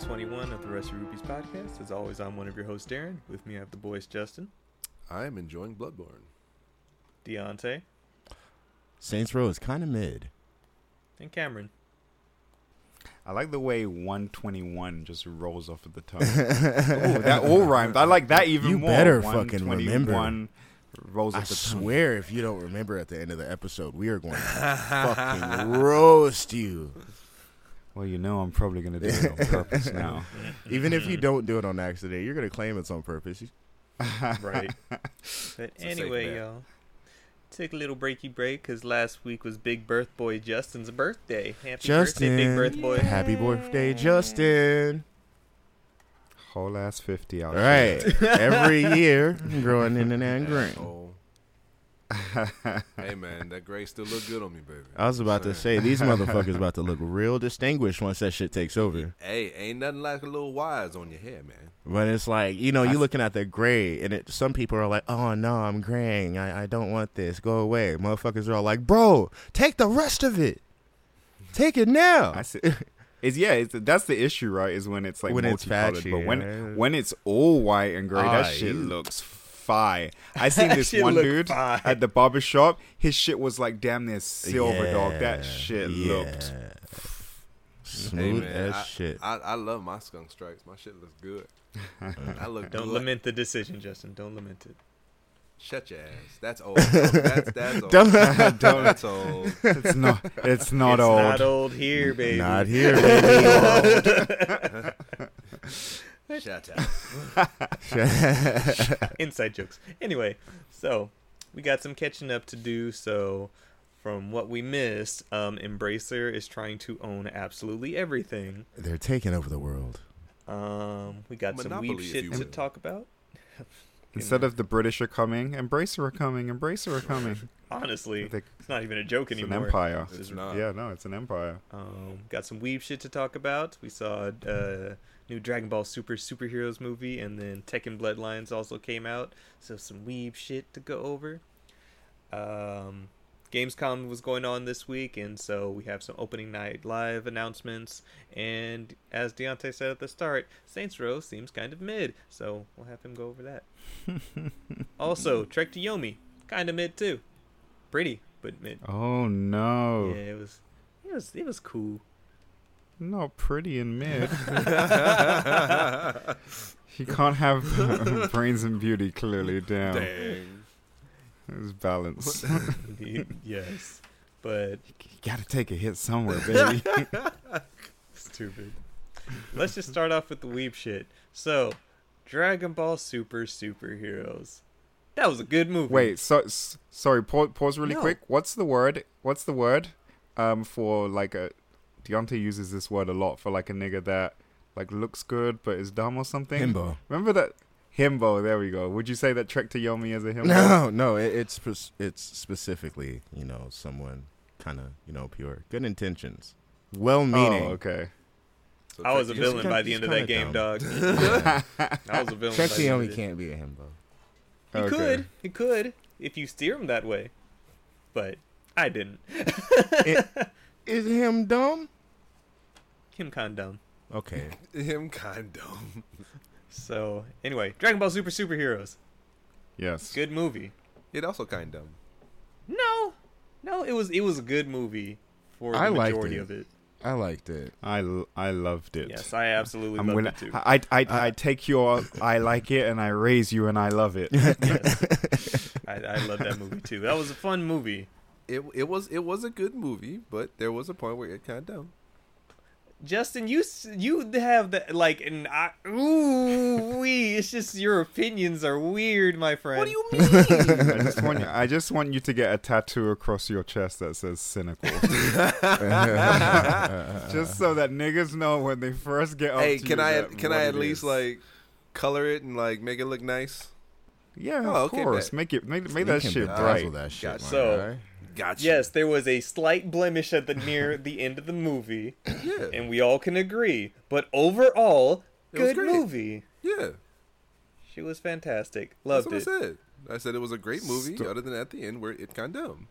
121 of the Rusty Rupees podcast. As always, I'm one of your hosts, Darren. With me, I have the boys, Justin, I am enjoying Bloodborne. Deontay, Saints Row is kind of mid. and Cameron. I like the way 121 just rolls off of the tongue. Ooh, that all rhymed. I like that even You more. better fucking 121 remember. Rolls I off the tongue. I swear, if you don't remember at the end of the episode, we are going to fucking roast you. Well, you know I'm probably going to do it on purpose now. Even if you don't do it on accident, you're going to claim it's on purpose. Right. But a anyway, y'all, take a little breaky break because last week was Big Birth Boy Justin's birthday. Happy Justin, birthday, Big Birth Boy. happy birthday, Justin. Whole ass 50 out Right. every year growing in and green. Oh. hey man, that gray still look good on me, baby. I was about to say these motherfuckers about to look real distinguished once that shit takes over. Hey, ain't nothing like a little wires on your hair, man. But it's like you know, you That's- looking at the gray, and it. Some people are like, "Oh no, I'm graying. I, I don't want this. Go away." Motherfuckers are all like, "Bro, take the rest of it. Take it now." I see. It's yeah, it's, that's the issue, right? Is when it's like When it's patchy, but when yeah. when it's all white and gray, Ah, that shit looks fire. I seen this one dude fire. at the barber shop. His shit was like damn near silver dog. That shit yeah. looked. smooth hey man, as I, shit. I, I love my skunk stripes. My shit looks good. I look Don't good. lament the decision, Justin. Don't lament it. Shut your ass. That's old. that's that's old. Don't- That's old. It's not. It's not it's old. not old here, baby. Not here, baby. Shut up. Inside jokes. Anyway, so we got some catching up to do. So, from what we missed, um, Embracer is trying to own absolutely everything. They're taking over the world. Um, we got some Monopoly, weeb if shit to talk about. Instead of the British are coming, Embracer are coming, Embracer are coming. honestly, it's not even a joke It's an anymore. empire. It's not. Yeah, no, it's an empire. Um, got some weeb shit to talk about. We saw uh, new Dragon Ball Super superheroes movie, and then Tekken Bloodlines also came out. So some weeb shit to go over. Um, Gamescom was going on this week, and so we have some opening night live announcements. And as Deontay said at the start, Saints Row seems kind of mid, so we'll have him go over that. also, Trek to Yomi, kind of mid too. Pretty, but mid. Oh no, Yeah, it was, it was, it was cool. Not pretty and mid. you can't have brains and beauty clearly down. Dang. It's balance. Yes, but you gotta take a hit somewhere, baby. stupid. Let's just start off with the weeb shit. So, Dragon Ball Super superheroes. That was a good movie. Wait, so s- sorry. Pause, pause really No. quick. What's the word? What's the word? Um, for like a Deontay uses this word a lot for like a nigga that like looks good but is dumb or something. Himbo. Remember that himbo? There we go. Would you say that Trek to Yomi is a himbo? No, no, it, it's it's specifically you know someone kind of you know pure, good intentions, well-meaning. Oh, okay. So I was a villain kinda- by the end of that game, dumb. dog. I was a villain. Check by the the end only of it. can't be a himbo. He Okay. could. He could if you steer him that way, but I didn't. Is him dumb? Him kind dumb. Okay. Him kind dumb. So anyway, Dragon Ball Super superheroes. Yes. Good movie. It also kind dumb. No, no, it was it was a good movie for the I liked majority it. of it. I liked it. I, l- I loved it. Yes, I absolutely I'm loved willing. it too. I, I, I, I- I take your I like it and I raise you and I love it. I, I love that movie too. That was a fun movie. It it was it was a good movie, but there was a point where it kind of dumb. Justin, you you have the like and I ooh wee. It's just your opinions are weird, my friend. What do you mean? I just want you, I just want you to get a tattoo across your chest that says cynical. just so that niggas know when they first get up hey, to can you I that can I at least is. like color it and like make it look nice? Yeah, Oh, of okay, course. bet. Make it make, make that shit bedazzle bright. That shit, Gotcha. my So- guy. Gotcha. Yes, there was a slight blemish at the near the end of the movie, Yeah. and we all can agree. But overall, It good movie. yeah. She was fantastic. That's Loved what it. I said. I said it was a great movie, Sto- other than at the end where it kind of dumb.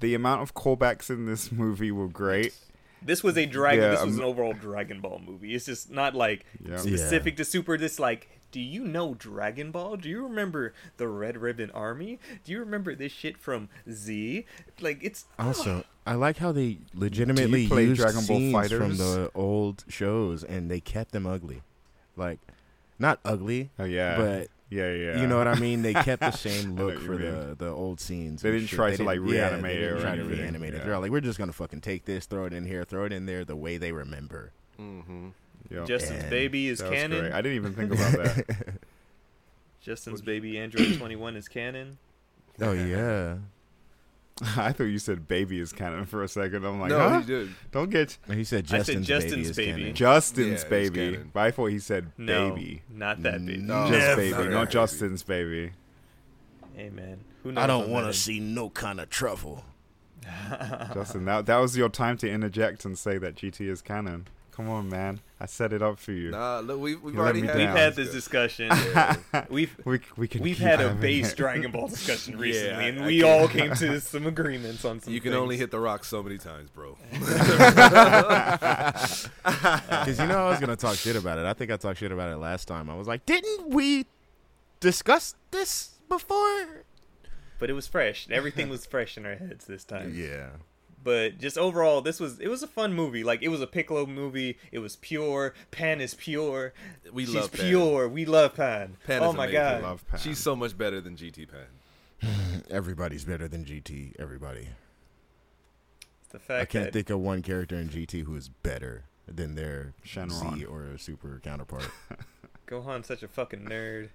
The amount of callbacks in this movie were great. This was a Dragon. Yeah, this was um, an overall Dragon Ball movie. It's just not like Yeah. specific to Super. This like, do you know Dragon Ball? Do you remember the Red Ribbon Army? Do you remember this shit from Z? Like it's Also, I like how they legitimately play used Dragon Ball scenes Fighters? from the old shows and they kept them ugly. Like, not ugly, Oh yeah, but yeah, yeah. you know what I mean. They kept the same look for mean. the the old scenes. They didn't shit. try to, like, didn't- yeah, reanimate they it didn't or try to anything, reanimate it. They're like, we're just gonna fucking take this, throw it in here, throw it in there, the way they remember. Mm-hmm. Yeah. Justin's And baby is That canon. great. I didn't even think about that. Justin's baby Android 21 is canon. oh yeah, I thought you said baby is canon for a second. I'm like, no, huh? he did. don't get he said I said Justin's, Justin's baby. is baby. canon. Justin's Yeah, baby. canon. But I thought he said No, baby. not that baby. No. Just Never. baby, Not not. Justin's baby. Hey man, who knows? I don't want to see no kind of trouble. Justin, that that was your time to interject and say that GT is canon. Come on, man. I set it up for you. Nah, look, we've, we've already had. We've had this discussion. We've We we can we've had a base it. Dragon Ball discussion recently, I- and I we can't- all came to some agreements on some. You can things. only hit the rock so many times, bro. Because you know I was gonna talk shit about it. I think I talked shit about it last time. I was like, didn't we discuss this before? but it was fresh. Everything was fresh in our heads this time. Yeah. But just overall, this was it was a fun movie. Like it was a Piccolo movie. It was pure. Pan is pure. We She's love Pan. pure. We love Pan. Pan oh is my amazing. god. Love Pan. She's so much better than GT Pan. Everybody's better than GT. Everybody. The fact I can't that think of one character in GT who is better than their Shenron. Z or super counterpart. Gohan's such a fucking nerd.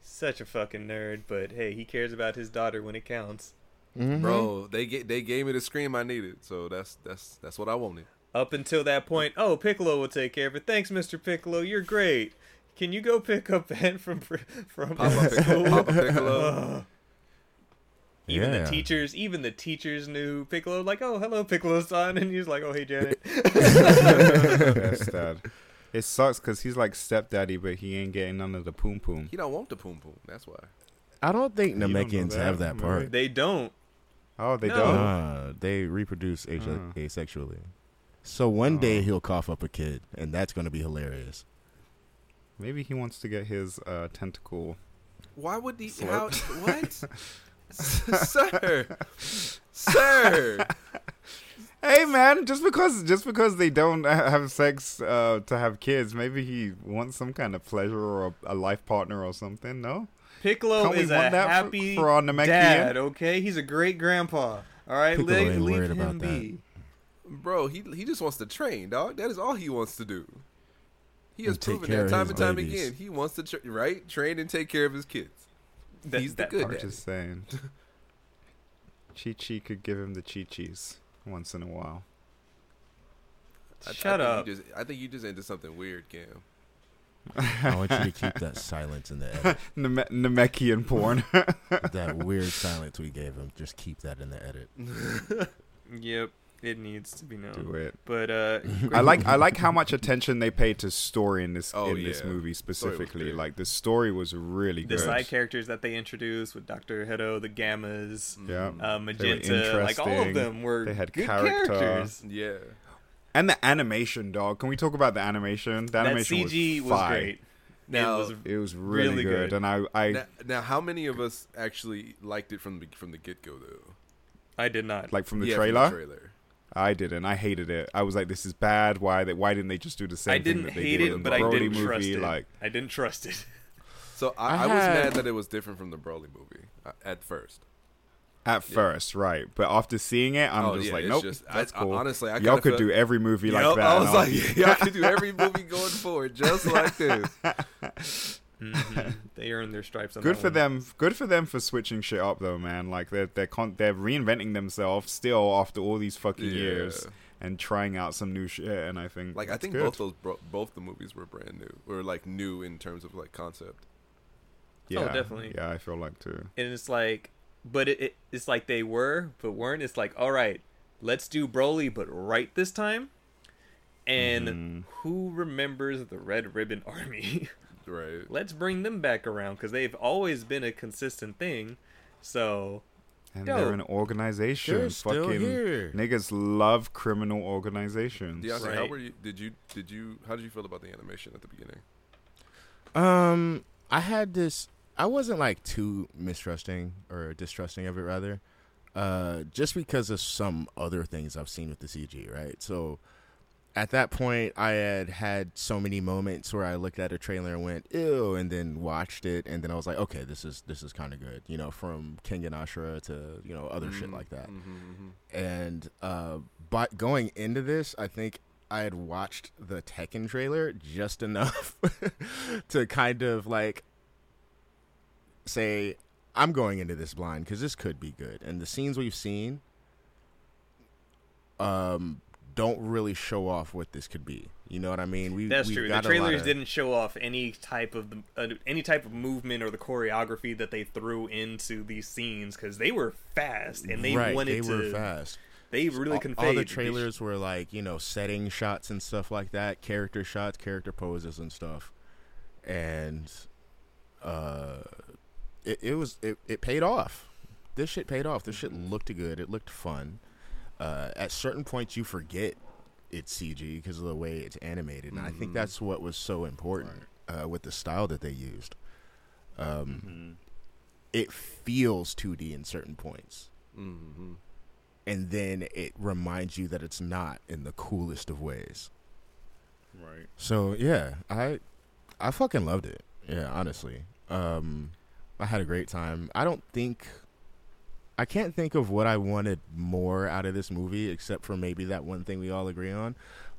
Such a fucking nerd. But hey, he cares about his daughter when it counts. Mhm. Bro, they ga- they gave me the scream I needed, so that's that's that's what I wanted. Up until that point, oh, Piccolo will take care of it. Thanks, Mr. Piccolo. You're great. Can you go pick up Ben from from Papa, Pic- school? Papa Piccolo. Even Yeah. the teachers, even the teachers knew Piccolo. Like, oh, hello, Piccolo son, and he was like, oh, hey, Janet. Best dad. It sucks because he's like stepdaddy, but he ain't getting none of the poom poom. He don't want the poom poom. That's why. I don't think You Namekians that, have that part. they don't. Oh, they No. don't. Uh, they reproduce ase- asexually. So one day Oh. he'll cough up a kid, and that's going to be hilarious. Maybe he wants to get his uh, tentacle. Why would he? Slut. How? What? sir, sir. Hey man, just because just because they don't have sex uh, to have kids, maybe he wants some kind of pleasure or a, a life partner or something. No, Piccolo Can't we is a want that for- happy for our Namekian? dad, okay? He's a great grandpa. All right, Piccolo leave, ain't leave worried him about that. be. Bro, he he just wants to train, dog. That is all he wants to do. He has proven that time and time babies. again. He wants to tra- right train and take care of his kids. That- He's the good part. dad. just saying. Chi Chi could give him the Chi Chis once in a while. I- I Shut think up. You just, I think you just into something weird, Cam. I want you to keep that silence in the edit. Name- Namekian porn. that weird silence we gave him. Just keep that in the edit. Yep, it needs to be known. Do it. But uh, I like I like how much attention they paid to story in this Oh, in this movie specifically. Like the story was really the good. The side characters that they introduced with Doctor Hedo, the Gammas, Yeah. Uh, Magenta, like all of them were They had good character. characters. yeah. And the animation, dog. Can we talk about the animation? The That animation CG was, fire. great. Now- it was It was really, Really good. good. and I, I Now, now, how many of us actually liked it from the from the get go though? I did not. like from the Yeah, trailer. trailer. I didn't. I hated it. I was like, "This is bad. Why? They, why didn't they just do the same I thing didn't that they hate did it, in but the I Broly didn't movie?" trust it. Like, I didn't trust it. So I, I I, was had- mad that it was different from the Broly movie uh, at first. At first, right? But after seeing it, I'm Oh, just yeah, like, "Nope, just- that's I- cool." honestly, I y'all could felt- do every movie like that. I was and like, y'all could do every movie going forward just like this. Mhm. They earned their stripes. On Good for one. them. Good for them for switching shit up though, man. Like they're they're con- they're reinventing themselves still after all these fucking Yeah. years and trying out some new shit. And I think Like I think good. both those bro- both the movies were brand new or like new in terms of like concept. yeah, Oh, definitely. Yeah, I feel like too. and it's like, but it, it it's like they were, but weren't. It's like, all right, let's do Broly, but right this time. And Mhm. who remembers the Red Ribbon Army? Right. let's bring them back around because they've always been a consistent thing. So And Yo, they're an organization. They're still Fucking here. niggas love criminal organizations. Deontay, how were you? Did you? Did you? How did you feel about the animation at the beginning? Um, I had this. I wasn't like too mistrusting or distrusting of it, rather, uh, just because of some other things I've seen with the CG. Right, so at that point, I had had so many moments where I looked at a trailer and went ew, and then watched it, and then I was like, okay, this is this is kind of good. You know, from Kengan Ashura to you know other shit Mm, like that. mhm, and uh but going into this i think i had watched the tekken trailer just enough to kind of like say i'm going into this blind because this could be good and the scenes we've seen um don't really show off what this could be you know what i mean we That's we've true. The trailers of- didn't show off any type of the, uh, any type of movement or the choreography that they threw into these scenes because they were fast and they right, wanted they to. were fast They really all, conveyed all the trailers were like you know setting shots and stuff like that character shots character poses and stuff and uh it, it was it, it paid off this shit paid off this shit looked good it looked fun uh at certain points you forget it's cg because of the way it's animated and i think Mhm. that's what was so important uh with the style that they used um Mhm. it feels 2d in certain points hmm and then it reminds you that it's not in the coolest of ways. Right. So yeah, I I fucking loved it. Yeah, honestly. Um I had a great time. I don't think I can't think of what I wanted more out of this movie except for maybe that one thing we all agree on.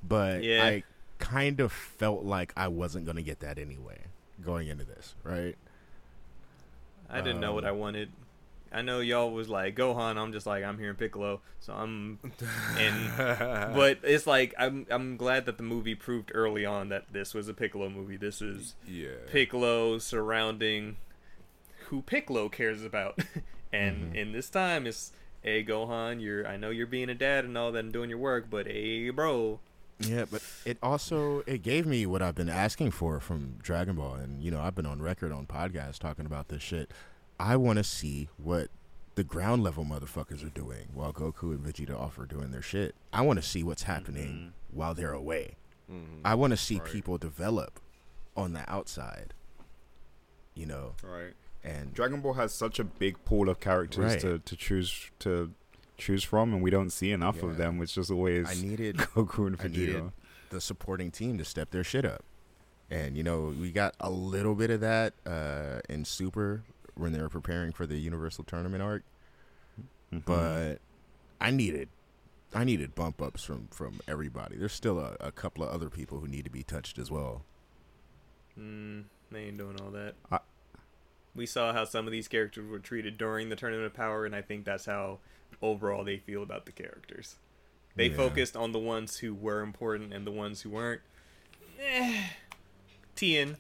But Yeah. I kind of felt like I wasn't going to get that anyway going into this, right? I didn't know what Um, I wanted. I know y'all was like Gohan. I'm just like I'm here in Piccolo, so I'm. And but it's like I'm I'm glad that the movie proved early on that this was a Piccolo movie. This is yeah, Piccolo surrounding who Piccolo cares about, and Mhm. in this time it's. Hey Gohan, you're I know you're being a dad and all that and doing your work, but hey bro, Yeah, but it also it gave me what I've been asking for from Dragon Ball, and you know I've been on record on podcasts talking about this shit. I want to see what the ground level motherfuckers are doing while Goku and Vegeta off are doing their shit. I want to see what's happening while they're away. Mhm. I want to see Right. people develop on the outside. You know, Right. And Dragon Ball has such a big pool of characters Right. to, to choose to choose from, and we don't see enough Yeah. of them, which is always I needed Goku and I needed Vegeta. the supporting team to step their shit up. And you know, we got a little bit of that uh, in Super when they were preparing for the Universal Tournament arc, Mhm. but I needed I needed bump ups from from everybody. There's still a, a couple of other people who need to be touched as well. mm, they ain't doing all that. I- we saw how some of these characters were treated during the Tournament of Power, and I think that's how overall they feel about the characters. They Yeah. focused on the ones who were important and the ones who weren't. Eh, Tien,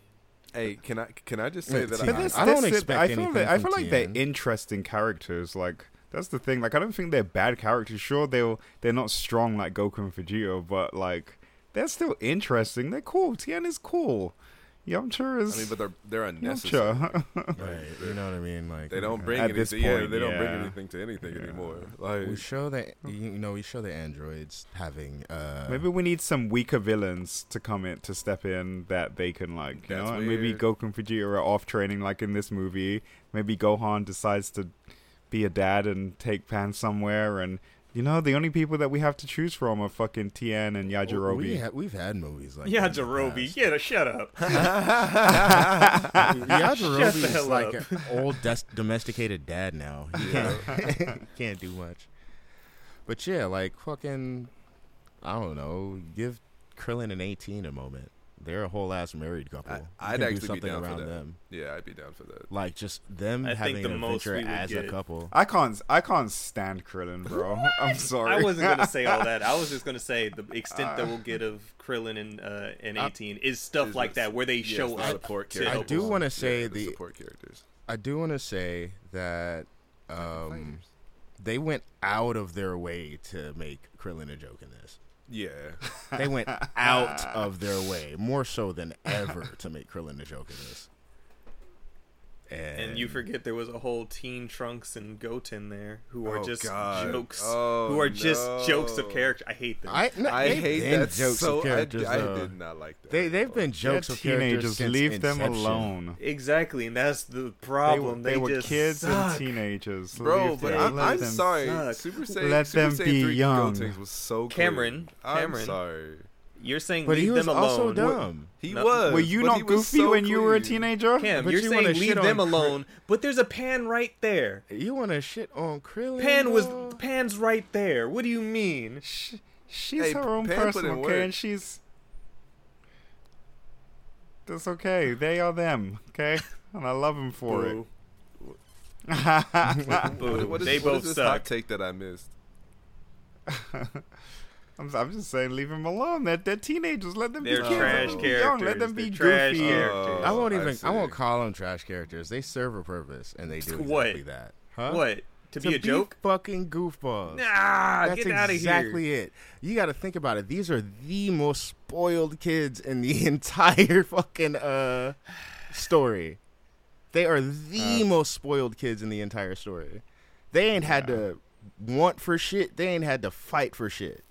Hey, can I can I just say Yeah, that I, this, I don't this- expect I feel anything that, I feel like they're interesting characters. Like that's the thing. Like I don't think they're bad characters. Sure, they'll they're not strong like Goku and Vegeta, but like they're still interesting. They're cool. Tien is cool. Yamcha is. I is. mean, but they're they're unnecessary. Yamcha. Right. You know what I mean? Like They don't bring At anything. this yeah, they don't bring anything to anything Yeah. anymore. Like we show that you know, we show the androids having uh Maybe we need some weaker villains to come in to step in that they can like you know. And maybe weird. Goku and Vegeta are off training like in this movie. Maybe Gohan decides to be a dad and take Pan somewhere. And you know, the only people that we have to choose from are fucking Tien and Yajirobe. we ha- we've had movies like yeah, that in the Jarobi, past. yeah, shut up. Yajirobe the is hell like an old des- domesticated dad now. He can't, can't do much. But yeah, like fucking, I don't know. Give Krillin an 18 a moment. They're a whole ass married couple. I, I'd actually do be something down for around that. them. yeah, I'd be down for that. Like just them I think having the an most adventure we would as a couple. I can't. I can't stand Krillin, bro. I'm sorry. I wasn't gonna say all that. I was just gonna say the extent that we'll get of Krillin and uh, and I- 18 is stuff Is like this- that where they yes, show the up. support to characters. I do want to say Yeah, the support characters. I do want to say that um, they went out of their way to make Krillin a joke in this. Yeah, They went out of their way, more so than ever, to make Krillin a joke in this. And, And you forget there was a whole Teen Trunks and Goten there who are Oh, just God. jokes. Oh, who are just jokes of character. I hate them. I, no, I hate that jokes so. of I, characters. I though. did not like that. They they've been They're jokes of teenagers. since Leave them inception. alone. exactly, and that's the They, were- problem. they, were just kids suck. and teenagers. Bro, Leave but them- I'm, I'm sorry. suck. Super Saiyan, Let Super them Saiyan be 3 young. Was so good. Cameron, I'm Cameron. sorry. You're saying But leave he was them alone. also dumb. He No. was. Were you but not was goofy so when you were a clean. teenager? Cam, But you're you saying wanna leave shit them on Cri- alone, but there's a pan right there. You want to shit on Krillin? Pan was bro? pan's right there. What do you mean? Sh- She's Hey, her own Pam put person, in okay, and she's. That's okay. They are them, okay, and I love them for Boo. it. Boo. What is, they what both is this hot suck. take that I missed? I'm, I'm just saying, leave them alone. They're, they're teenagers. Let them They're be kids. trash Let them be young. Let them be They're trash goofy. characters. I won't Oh, I even. I, won't call them trash characters. They serve a purpose, and they do What? exactly that. Huh? What? To, be a joke? fucking goofballs. Nah, That's get out of exactly here. it. You got to think about it. These are the most spoiled kids in the entire fucking uh story. They are the Uh. most spoiled kids in the entire story. They ain't had to want for shit. They ain't had to fight for shit.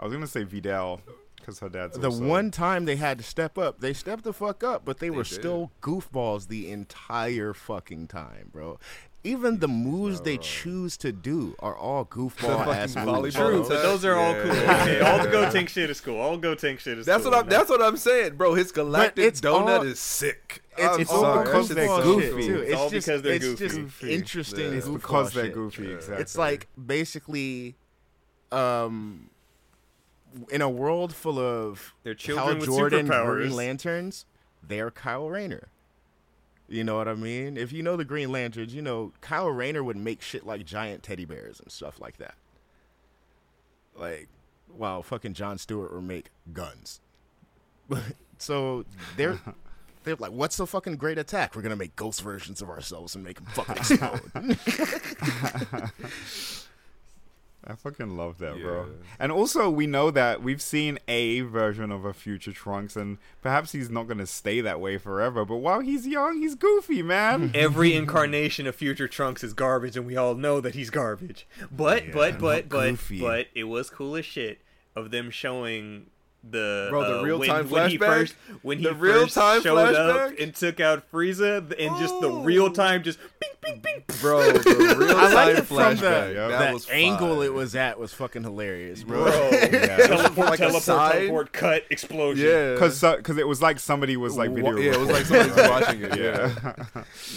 I was gonna say Vidal because her dad's the also- one time they had to step up, they stepped the fuck up, but they, They were did. still goofballs the entire fucking time, bro. Even the moves they Bro. choose to do are all The goofball ass fucking moves. volleyball True, bro. but those are all cool. Okay, all the Gotenks shit is cool. All Gotenks shit is That's cool. what I'm. That's what I'm saying, bro. His galactic donut all- is sick. It's, it's all because they're goofball so shit goofy. too. It's It's all just, because they're it's goofy. just Goofy. interesting Yeah. It's because they're goofy. Yeah. Exactly. It's like basically, um, in a world full of Hal children Jordan Green. Lanterns, they're Kyle Rayner. You know what I mean? If you know the Green Lanterns, you know Kyle Rayner would make shit like giant teddy bears and stuff like that. Like, while fucking John Stewart would make guns. so they're they're like, what's the fucking great attack? We're gonna make ghost versions of ourselves and make them fucking explode. I fucking love that, Yeah. bro. And also, we know that we've seen a version of a future Trunks, and perhaps he's not going to stay that way forever. But while he's young, he's goofy, man. Every incarnation of future Trunks is garbage, and we all know that he's garbage. But Yeah, but but but goofy. but it was cool as shit of them showing the Bro, the uh, real-time when, when he first when he The first real-time showed up and took out Frieza and just the real time just bing bing bing. bro. The real I like time it from flashback. the, that the was angle fire. it was at was fucking hilarious, bro. Bro, Yeah. teleport, Like teleport, teleport, cut, explosion. Yeah, Because because it was like somebody was like Wa- video. yeah, it was like somebody's watching it. Yeah. yeah.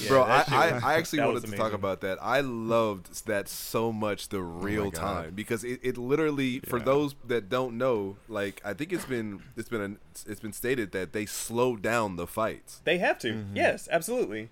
Yeah, Bro, I, that I, I actually wanted to talk about that. I loved that so much the real God. time because it, it literally for those that don't know, like I think it's been it's been an, it's been stated that they slowed down the fights. They have to. Mm-hmm. Yes, absolutely.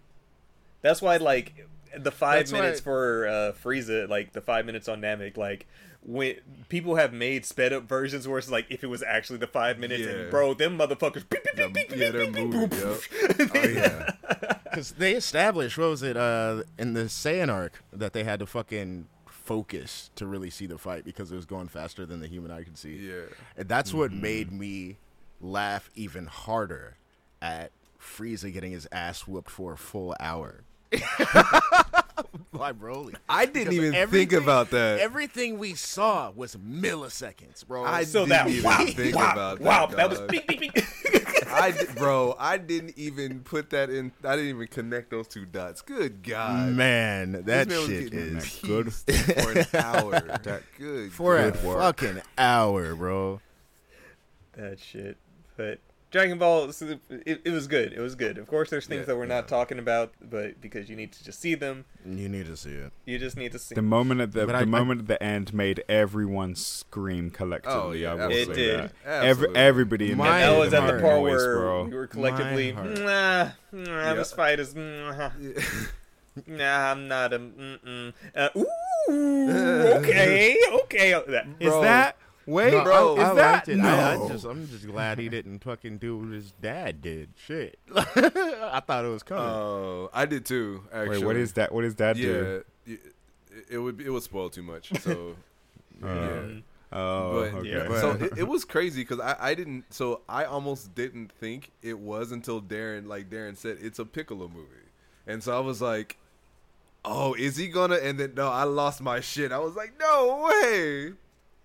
That's why, like, the five That's why- minutes for uh, Frieza, like the five minutes on Namek, like when people have made sped up versions where it's like if it was actually the five minutes, Yeah. and bro, them motherfuckers, beep, beep, beep, beep, yeah, beep, they're beep, beep, moving, boop. Oh yeah, Because they established, what was it, uh, in the Saiyan arc, that they had to fucking focus to really see the fight because it was going faster than the human eye could see. yeah. And that's what made me laugh even harder at Frieza getting his ass whooped for a full hour. By Broly. I didn't Because even think about that. Everything we saw was milliseconds, bro. I So didn't that even wow, think wow, about wow, that, that was beep, beep, beep. I bro, I didn't even put that in. I didn't even connect those two dots. Good God, Man, that man shit getting is good. for an hour. That good for a work. fucking hour, bro. that shit. But Dragon Ball, it, it was good. It was good. Of course, there's things Yeah, that we're not talking about, but because you need to just see them, You need to see it. you just need to see. The moment at the, the I- I- moment at the end made everyone scream collectively. Oh, yeah, I will It say did. that. Every, everybody in My that, that was at the part voice, where bro. we were collectively, My heart. nah, nah, Yeah. this fight is, nah, nah, I'm not a, mm-mm. Uh, ooh, okay, okay. That, Is Bro. that wait, No, bro, I, Is I that it. no? I, I just, I'm just glad he didn't fucking do what his dad did. Shit, I thought it was coming. Oh, I did too. Actually, wait, what is that? What is does that yeah, do? it, it would it would spoil too much. So Uh, yeah. Oh, But, okay. yeah, So it, it was crazy because I, I didn't. So I almost didn't think it was until Darren like Darren said it's a Piccolo movie, and so I was like, "Oh, is he gonna?" And then no, I lost my shit. I was like, "No way!"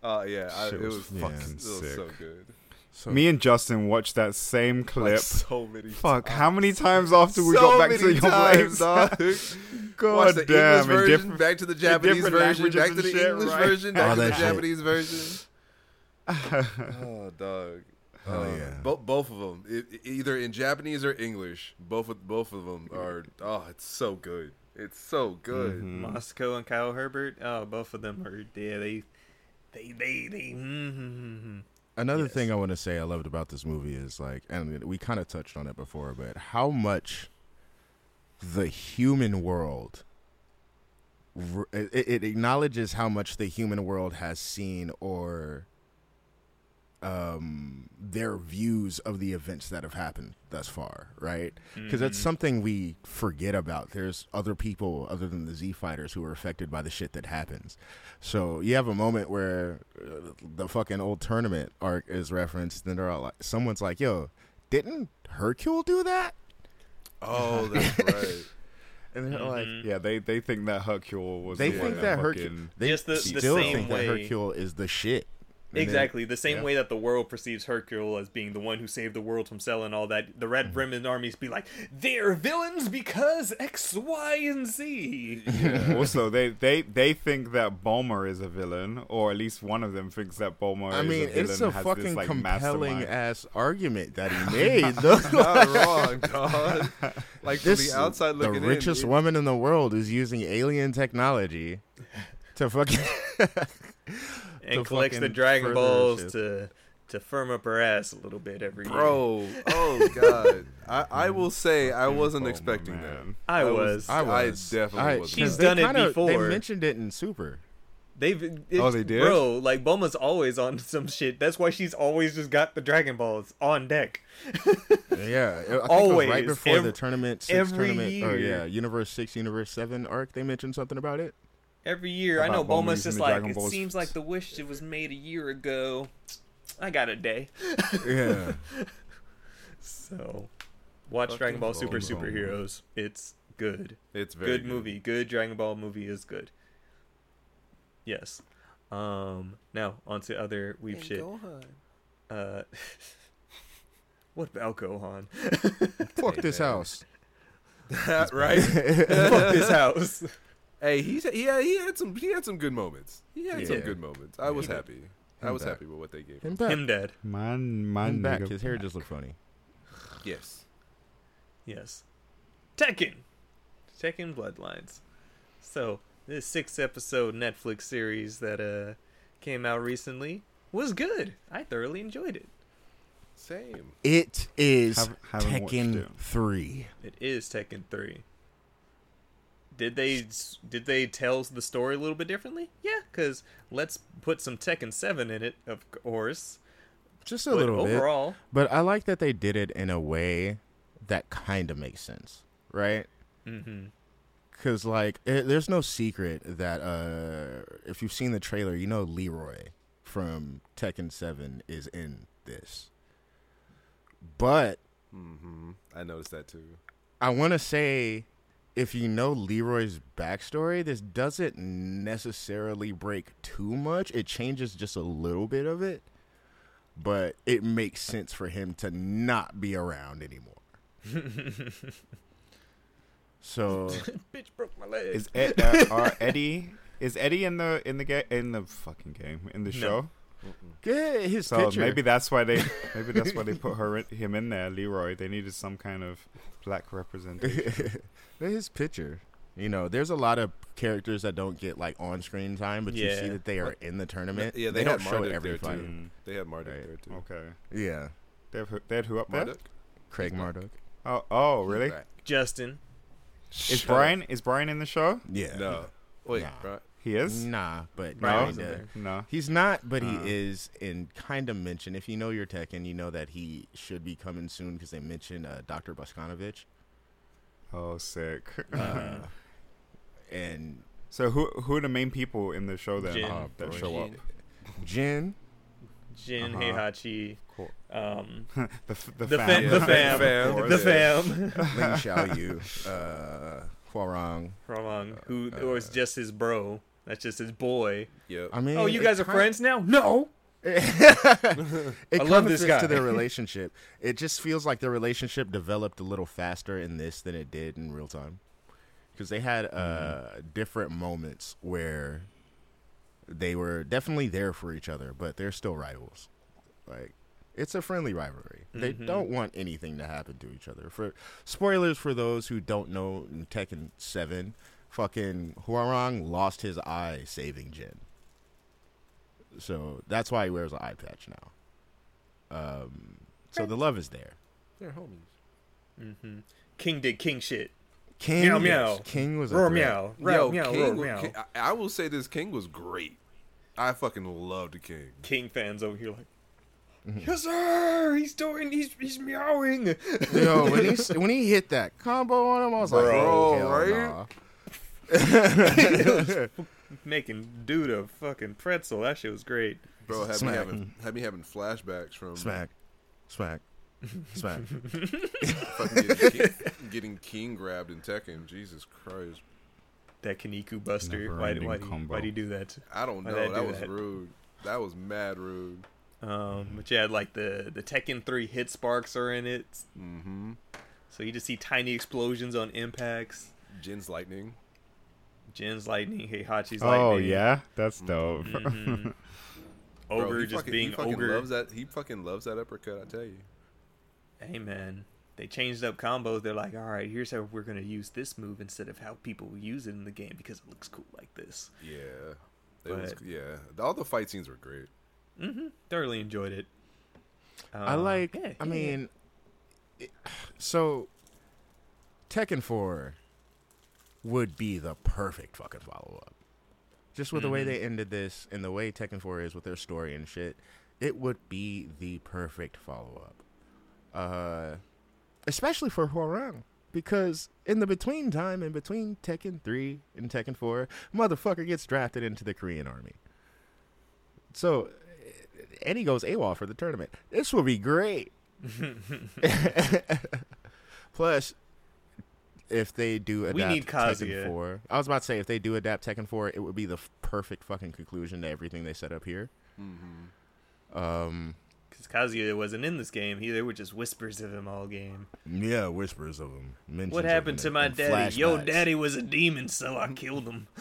Uh, yeah, I, it was was yeah, fucking it was so sick. good. So, Me and Justin watched that same clip. Like so many. Fuck, times. how many times after we so got back many to your times, place? dog. God the damn, English version, different- back to the Japanese different version, back to the shit, English right? version, All back to the shit. Japanese version. oh, dog. Oh, Uh, yeah. bo- both of them, it, either in Japanese or English. Both of both of them are. Oh, it's so good. It's so good. Mhm. Masako and Kyle Hebert. Oh, both of them are yeah. They, they, they, they. Mm-hmm. Another Yes. thing I want to say I loved about this movie is like, and we kind of touched on it before, but how much the human world it, it acknowledges how much the human world has seen or um their views of the events that have happened thus far right because that's something we forget about there's other people other than the z fighters who are affected by the shit that happens so you have a moment where uh, the fucking old tournament arc is referenced and they're all like someone's like yo didn't hercule do that Oh, that's right. and they're like Mhm. Yeah, they they think that Hercule was. they the think one that fucking- hercule they Just the- the still same think way- that hercule is the shit And then- Exactly, the same yeah. way that the world perceives Hercule as being the one who saved the world from Cell and all that. The Red mm-hmm. Ribbon armies be like, they're villains because X, Y, and Z. also, they, they they think that Bulma is a villain, or at least one of them thinks that Bulma. I is mean, a villain, it's a fucking this, like, compelling mastermind. ass argument that he made. though. Not wrong, dog. Like from this the outside the richest in, it- woman in the world is using alien technology to fucking and To collects the Dragon Balls to to firm up her ass a little bit every year. Bro, oh god, I, I will say I wasn't Bulma, expecting that. I was. I was. I definitely was. She's 'cause done it kinda- They before. mentioned it in Super. They've it, Oh, they did? bro. Like Bulma's always on some shit. That's why she's always just got the Dragon Balls on deck. Yeah, I think it was Always. right before the tournament six every tournament or year. yeah, Universe six, Universe seven arc. They mentioned something about it. Every year, I know About Bulma's just like Dragon it Balls. seems like the wish it was made a year ago. I got a day. Yeah, So, watch Fucking Dragon Ball Super Bulma. Superheroes. It's good. It's very good movie. Good Dragon Ball movie is good. Yes. Um. Now on to other weeb shit. Uh. what about Gohan? fuck Hey, this man. house. right? Fuck this house. Hey, he's he had, he had some he had some good moments. He had some good moments. I was did. happy. I was back. happy with what they gave. Him Him. back. Him dead. Man, man, Him back. His hair just looked funny. Yes. Yes. Tekken. Tekken Bloodlines. So, this six episode Netflix series that uh came out recently was good. I thoroughly enjoyed it. Same. It is Hav- haven't Tekken it. three. It is Tekken 3. Did they did they tell the story a little bit differently? Yeah, cuz let's put some Tekken 7 in it, of course. Just a But little bit. overall, But I like that they did it in a way that kind of makes sense, right? mhm. Because like, it, there's no secret that uh, if you've seen the trailer, you know Leroy from Tekken Seven is in this. But Mm-hmm. I noticed that too. I want to say, if you know Leroy's backstory, this doesn't necessarily break too much. It changes just a little bit of it, but it makes sense for him to not be around anymore. so Bitch broke my leg. Is Ed, uh, are Eddie is Eddie in the in the game in the fucking game in the No. show? Yeah, his So picture. maybe that's why they maybe that's why they put her in, him in there, Leroy. They needed some kind of black representation. his picture. You know, there's a lot of characters that don't get like on screen time, but you see that they are in the tournament. Yeah, they, don't show Marduk every there fight. Mm, They had Marduk Right. there too. okay, Yeah, they have who- they had who up there? Marduk. Craig Marduk. Oh, oh, really? Justin. Is Brian is Brian in the show? Yeah, No. Wait, Nah. right. He is. nah, but Brian no, wasn't yeah. there. No. He's not, but he Uh. is in kind of mention. If you know your Tekken, you know that he should be coming soon because they mentioned uh, Dr. Bosconovitch. Oh, sick. Uh, and so who who are the main people in the show then Jin. uh, that boy. show up? Jin, Jin, Uh-huh. Heihachi, Cool. um, the f- the, the, fam. fam, the Yeah, fam, fam. the fam, Ling Xiaoyu, uh, Hwoarang. Ramon, who Uh, was just his bro. That's just his boy. Yep. I mean, Oh, you guys are kind- friends now? No. it I love this guy. to their relationship. It just feels like their relationship developed a little faster in this than it did in real time, because they had uh, different moments where they were definitely there for each other, but they're still rivals. Like it's a friendly rivalry. They Mhm. don't want anything to happen to each other. For spoilers for those who don't know Tekken Seven, fucking Hwoarang lost his eye saving Jin. So that's why he wears an eye patch now. Um, so the love is there. They're homies. hmm King did king shit. King, Meow, meow. King was a Roar threat. meow. Yo, meow. King, Roar meow. King- I, I will say this: King was great. I fucking loved King. King fans over here like, Mm-hmm. yes sir, he's doing, he's he's meowing. Yo, when he when he hit that combo on him, I was like, Bro, oh, right? nah. Making dude a fucking pretzel. That shit was great. Bro, had me having had me having flashbacks from Smack, smack, smack. fucking getting, king, getting King grabbed in Tekken. Jesus Christ! That Kaniku Buster. Why ending why combo. why do you do that? I don't know. I That do was that? rude. That was mad rude. Um, but yeah, like the the Tekken three hit sparks are in it, Mm-hmm. so you just see tiny explosions on impacts. Jin's lightning. Jin's lightning, Heihachi's Oh lightning. yeah, that's dope. Mhm. Ogre he just fucking, being he fucking ogre. loves that. He fucking loves that uppercut. I tell you. Hey man, they changed up combos. They're like, all right, here's how we're gonna use this move instead of how people use it in the game because it looks cool like this. Yeah. It was, yeah. All the fight scenes were great. Mm-hmm. Thoroughly enjoyed it. I Um, like. yeah, I yeah. mean, it- so Tekken Four would be the perfect fucking follow up. Just with the way Mhm. they ended this and the way Tekken Four is with their story and shit, it would be the perfect follow up. Uh, especially for Hwoarang. Because in the between time, in between Tekken 3 and Tekken 4, motherfucker gets drafted into the Korean army. So, and he goes AWOL for the tournament. This will be great. Plus, if they do adapt We need Tekken 4, I was about to say if they do adapt Tekken 4, it would be the f- perfect fucking conclusion to everything they set up here. Mm-hmm. Um, Because Kazuya wasn't in this game. He, there were just whispers of him all game. yeah, whispers of him. mentions What happened him to my in daddy? Yo, daddy was a demon, so I killed him.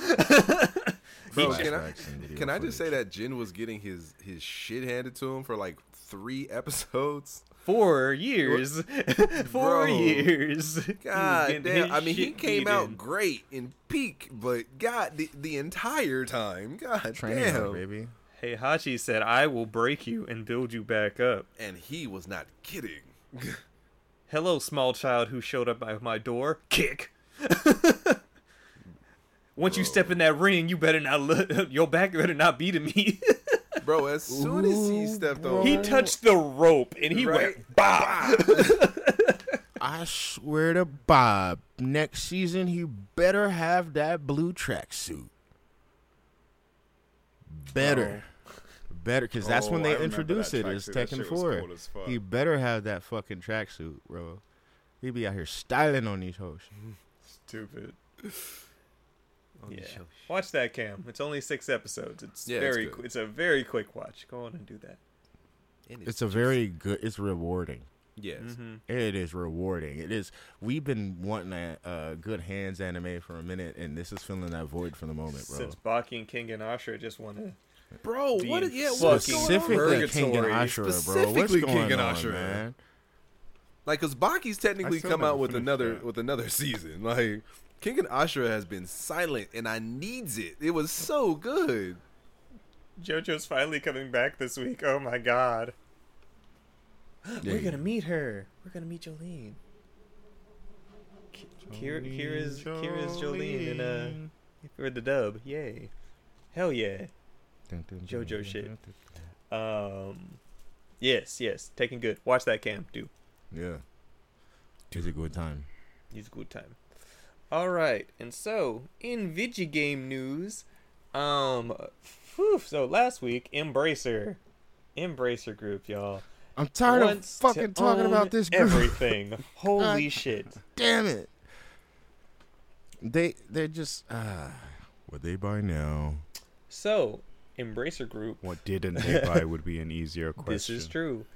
Bro, can I Flashbacks and video can I just say that Jin was getting his his shit handed to him for like three episodes? Four years. Four Bro. years. God damn! I mean, he came beaten. out great in peak, but God, the, the entire time, God Training damn! hard, baby. Hey, Hachi said, I will break you and build you back up. And he was not kidding. Hello, small child who showed up at my door. Kick. Once you step in that ring, you better not look, your back better not be to me. Bro, as soon as he stepped bro. on, he touched the rope and he Right. went bah. I swear to Bob, next season he better have that blue tracksuit. Better. Better, because that's when Oh, they I remember introduced that it as tracksuit. Tekken 4. cool. He better have that fucking tracksuit, bro. He be out here styling on these hoes. Stupid. On the Yeah. show. Watch that, Cam. It's only six episodes. It's Yeah, very. good. qu- it's a very quick watch. Go on and do that. And It's a very good, it's rewarding. yes. Mm-hmm. It is rewarding. It is. We've been wanting a uh, good hands anime for a minute, and this is filling that void for the moment, bro. Since Baki and Kengan Ashura just want to. Bro, Being what? Yeah, what's fucking going Specifically, on? King and Purgatory. Ashura, bro. What's Specifically going King and on, Ashura. man? Like, cause Baki's technically come out with another that. with another season. Like, Kengan Ashura has been silent, and I needs it. It was so good. JoJo's finally coming back this week. Oh my god. We're gonna meet her. We're gonna meet Jolyne. Ki- Kira, Kira's Kira's Jolyne in uh for the dub. Yay. Hell yeah. JoJo shit. Um Yes, yes. Taking good. Watch that cam, do. Yeah. It's a good time. It's a good time. Alright, and so in video game news, um whew, so last week, Embracer Embracer Group, y'all. I'm tired of fucking talking about this group. Everything. Holy shit. Damn it. They they're just uh what they buy now. So, Embracer Group, What didn't they buy would be an easier question. this is true,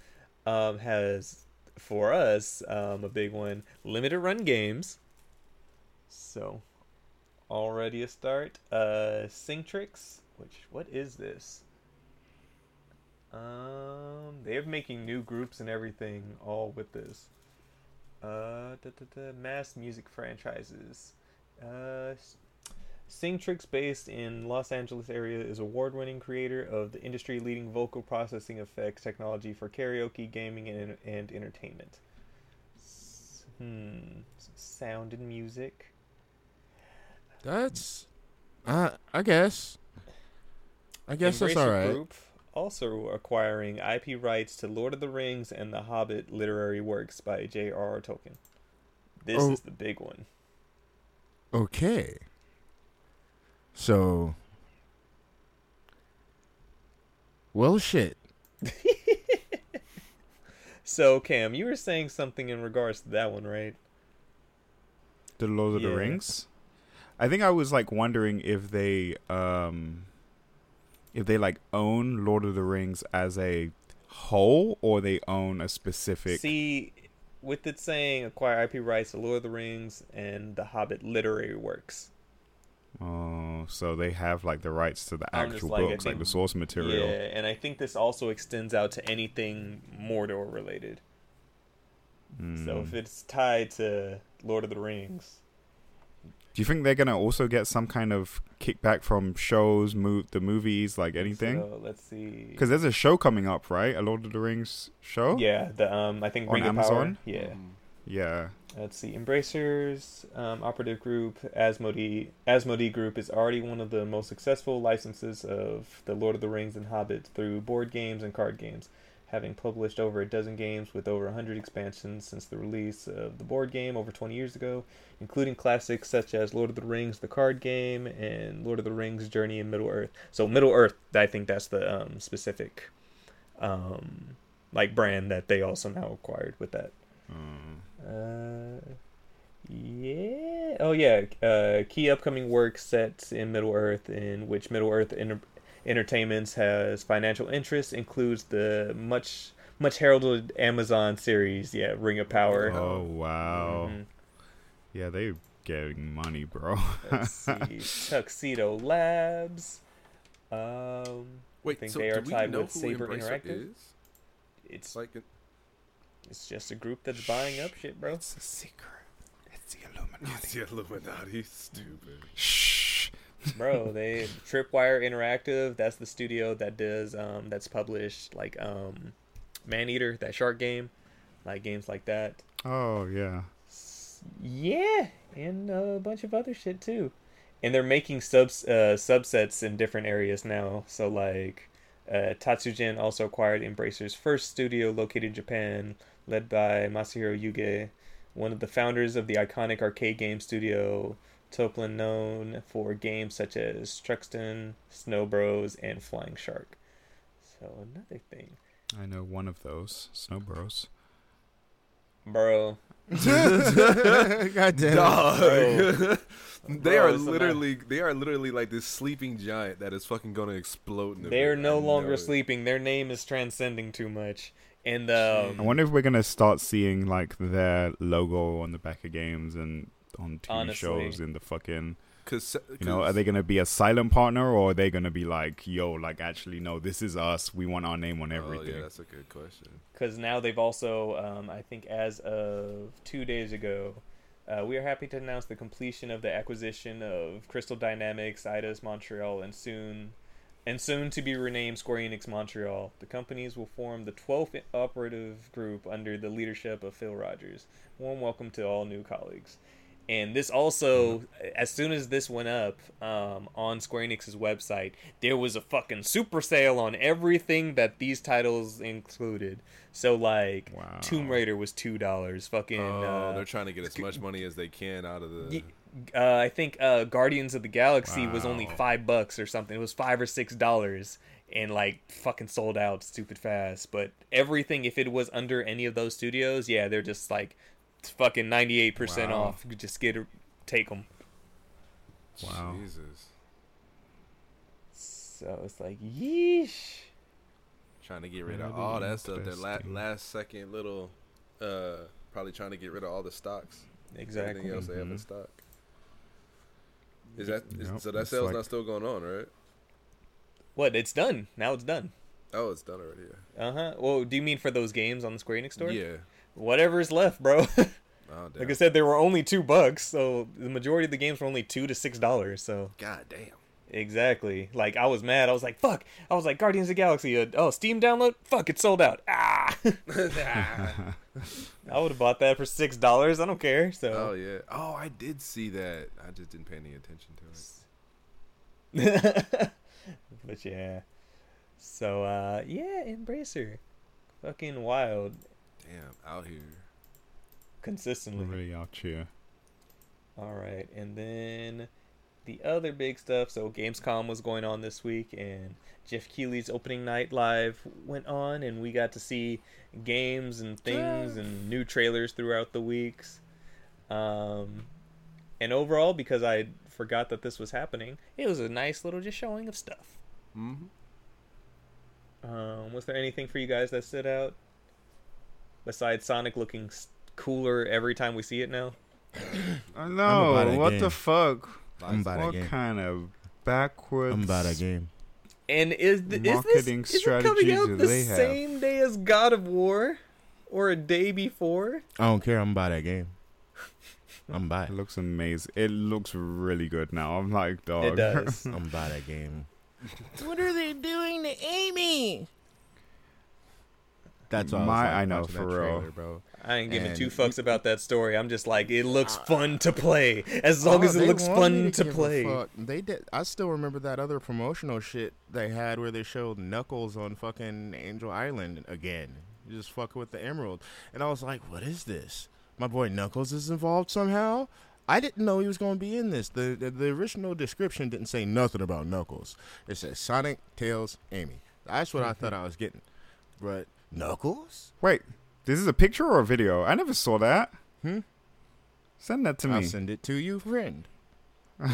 um, has for us um, a big one: limited run games. So, already a start. Uh, Singtrix, which what is this? Um, they're making new groups and everything, all with this. Uh, da, da, da, mass music franchises. Uh, Singtrix, based in Los Angeles area, is award-winning creator of the industry-leading vocal processing effects technology for karaoke, gaming, and, and entertainment. S- Hmm. Sound and music. That's uh I guess. I guess that's all right. Group also acquiring IP rights to Lord of the Rings and The Hobbit literary works by J.R.R. Tolkien. This Oh. is the big one. Okay. So Well shit. So, Cam, you were saying something in regards to that one, right? The Lord of Yeah. the Rings. I think I was like wondering if they um if they like own Lord of the Rings as a whole or they own a specific See, with it saying acquire IP rights to Lord of the Rings and The Hobbit literary works. Oh, so they have like the rights to the I'm actual like, books, like the source material. Yeah, and I think this also extends out to anything Mordor related. So Mm. if it's tied to Lord of the Rings, Do you think they're gonna also get some kind of kickback from shows, move the movies, like anything? So let's see. Because there's a show coming up, right? A Lord of the Rings show. yeah, the um, I think On Ring of Power. Amazon? Yeah. Mhm. Yeah. Let's see. Embracers um, Operative Group, Asmodee, Asmodee Group is already one of the most successful licenses of the Lord of the Rings and Hobbit through board games and card games, having published over a dozen games with over 100 expansions since the release of the board game over 20 years ago, including classics such as Lord of the Rings, the card game, and Lord of the Rings Journey in Middle Earth. So Middle Earth, I think that's the um, specific um, like brand that they also now acquired with that. Mm. Uh, yeah. Oh, yeah. Uh, key upcoming work set in Middle Earth, in which Middle Earth Enter- Entertainments has financial interest, includes the much much heralded Amazon series. Yeah, Ring of Power. Oh wow. Mhm. Yeah, they're getting money, bro. Let's see. Tuxedo Labs. Um, Wait, I think so they do are we tied know with who Saber Embracer Interactive? is? it's It's like a, it's just a group that's buying up shit, bro. It's a secret. It's the Illuminati. it's the Illuminati. Stupid. Shh. Bro they tripwire interactive that's the studio that does um that's published like um man eater that shark game like games like that. Oh yeah. Yeah and a bunch of other shit too. And they're making subs uh subsets in different areas now. So like uh tatsujin also acquired embracer's first studio located in japan led by masahiro yuge one of the founders of the iconic arcade game studio Toaplan known for games such as Truxton, Snow Bros, and Flying Shark. So another thing, I know one of those. Snow Bros. bro. God damn. it. Dog. Bro. they Bro, are it's a literally they are literally like this sleeping giant that is fucking gonna explode. In a They are no I know longer it. sleeping. Their name is transcending too much. And um, I wonder if we're gonna start seeing like their logo on the back of games and on TV Honestly. shows in the fucking. Cause, You know, are they gonna be a silent partner or are they gonna be like, yo, like actually no, this is us. We want our name on Oh everything. yeah, that's a good question. because now they've also, um, I think, as of two days ago, uh, we are happy to announce the completion of the acquisition of Crystal Dynamics, Eidos Montreal, and soon, and soon to be renamed Square Enix Montreal. The companies will form the 12th operative group under the leadership of Phil Rogers. Warm welcome to all new colleagues. And this also, as soon as this went up um, on Square Enix's website, there was a fucking super sale on everything that these titles included. So like, Wow. Tomb Raider was two dollars. Fucking, Oh, uh, they're trying to get as much money as they can out of the. uh, I think uh, Guardians of the Galaxy was only five bucks or something. It was five or six dollars, and like fucking sold out stupid fast. But everything, if it was under any of those studios, yeah, they're just like fucking ninety eight percent Wow. off. You could just get it, take them. Wow. Jesus. So it's like yeesh. Trying to get rid of Very all that stuff. Their la- interesting. last second little. uh Probably trying to get rid of all the stocks. Exactly. Everything else they have in Mhm. stock. Is that is, Yep, so? That it's sale's like- not still going on, right? What? It's done. Now it's done. Oh, it's done already. Uh huh. Well, do you mean for those games on the Square Enix store? Yeah. Yeah. Whatever's left, bro. Oh, like I said, there were only two bucks, so the majority of the games were only two to six dollars. So God damn. Exactly. Like I was mad. I was like, "Fuck!" I was like, "Guardians of the Galaxy." Uh, oh, Steam download. Fuck! It sold out. Ah! I would have bought that for six dollars. I don't care. So. Oh yeah. Oh, I did see that. I just didn't pay any attention to it. but yeah. So uh, yeah, Embracer, fucking wild, Damn, out here. consistently. Really out here. All right, and then the other big stuff. So Gamescom was going on this week, and Jeff Keighley's opening night live went on, and we got to see games and things and new trailers throughout the weeks. Um, and overall, because I forgot that this was happening, it was a nice little just showing of stuff. Mm-hmm. Um, was there anything for you guys that stood out besides Sonic looking cooler every time we see it now? I know. What game. the fuck? I'm about What that game. kind of backwards? I'm about that game. And is, th- is this Marketing is it coming strategy out the they have? same day as God of War, or a day before? I don't care. I'm about that game. I'm by It it. looks amazing. It looks really good now. I'm like, dog. It does. I'm by that game. what are they doing to Amy? That's all. My- I, was like I know, for real. trailer, bro. I ain't giving And- two fucks about that story. I'm just like, it looks uh, fun to play, as oh, long Oh, as it looks fun me to play. They did. I still remember that other promotional shit they had where they showed Knuckles on fucking Angel Island again. Just fucking with the Emerald, and I was like, "What is this? My boy Knuckles is involved somehow." I didn't know he was going to be in this. The, the the original description didn't say nothing about Knuckles. It said Sonic, Tails, Amy. That's what I thought mm-hmm. I was getting. But Knuckles? Wait, this is a picture or a video? I never saw that. Hmm? Send that to me. I'll send it to you, friend.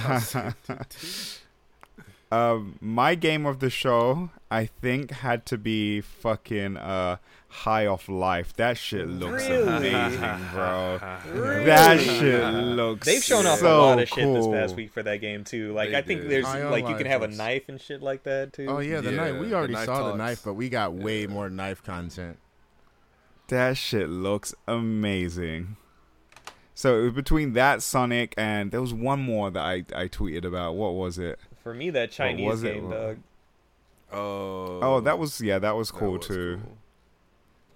Um, my game of the show, I think, had to be fucking uh, High on Life. That shit looks Really? amazing, bro. Really? That shit looks. They've shown off so a lot of shit this past week for that game too. Like They I think did. there's High like you can have a knife and shit like that too. Oh yeah, the Yeah, knife. We the already knife saw the knife, but we got way Yeah. more knife content. That shit looks amazing. So it was between that Sonic and there was one more that I, I tweeted about. What was it? For me, that Chinese was game, dog. Oh. Oh, that was yeah, that was that cool was too.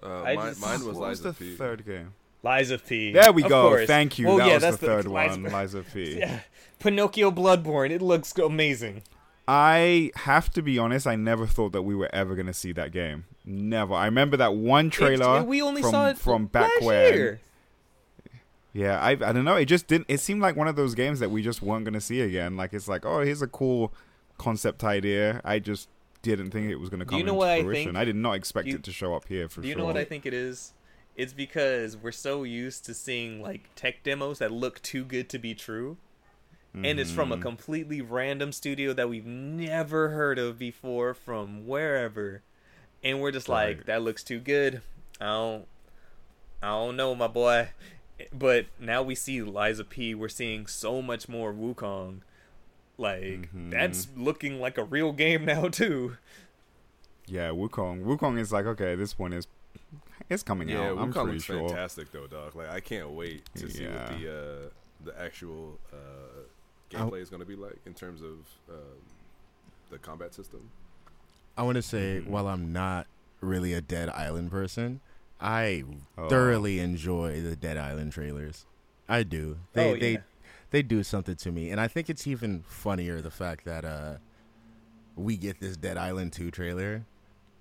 cool. Uh, I mine, just- mine was what was Liza the P. third game? Lies of P. There we Of go. course. Thank you. Well, that yeah, was that's the third Liza- one, Lies of P. Yeah. Pinocchio Bloodborne. It looks amazing. I have to be honest. I never thought that we were ever gonna see that game. Never. I remember that one trailer. It's- we only from- saw it from back last when. year. Yeah, I I don't know. It just didn't. It seemed like one of those games that we just weren't gonna see again. Like it's like, oh, here's a cool concept idea. I just didn't think it was gonna come you know into what I fruition. think? I did not expect you- it to show up here for Do you sure. know what I think it is? It's because we're so used to seeing like tech demos that look too good to be true. And it's from a Mhm. completely random studio that we've never heard of before from wherever. And we're just like, that looks too good. I don't I don't know, my boy. But now we see Lies of P, we're seeing so much more Wukong. Like Mhm. that's looking like a real game now too. Yeah, Wukong. Wukong is like okay. This one is it's coming Yeah, out. I'm Wukong pretty looks sure. fantastic though, dog. Like I can't wait to see what the uh, the actual uh, gameplay is going to be like in terms of um, the combat system. I want to say, Mhm. while I'm not really a Dead Island person, I Oh. thoroughly enjoy the Dead Island trailers. I do. They Oh, they yeah. they do something to me, and I think it's even funnier the fact that uh, we get this Dead Island two trailer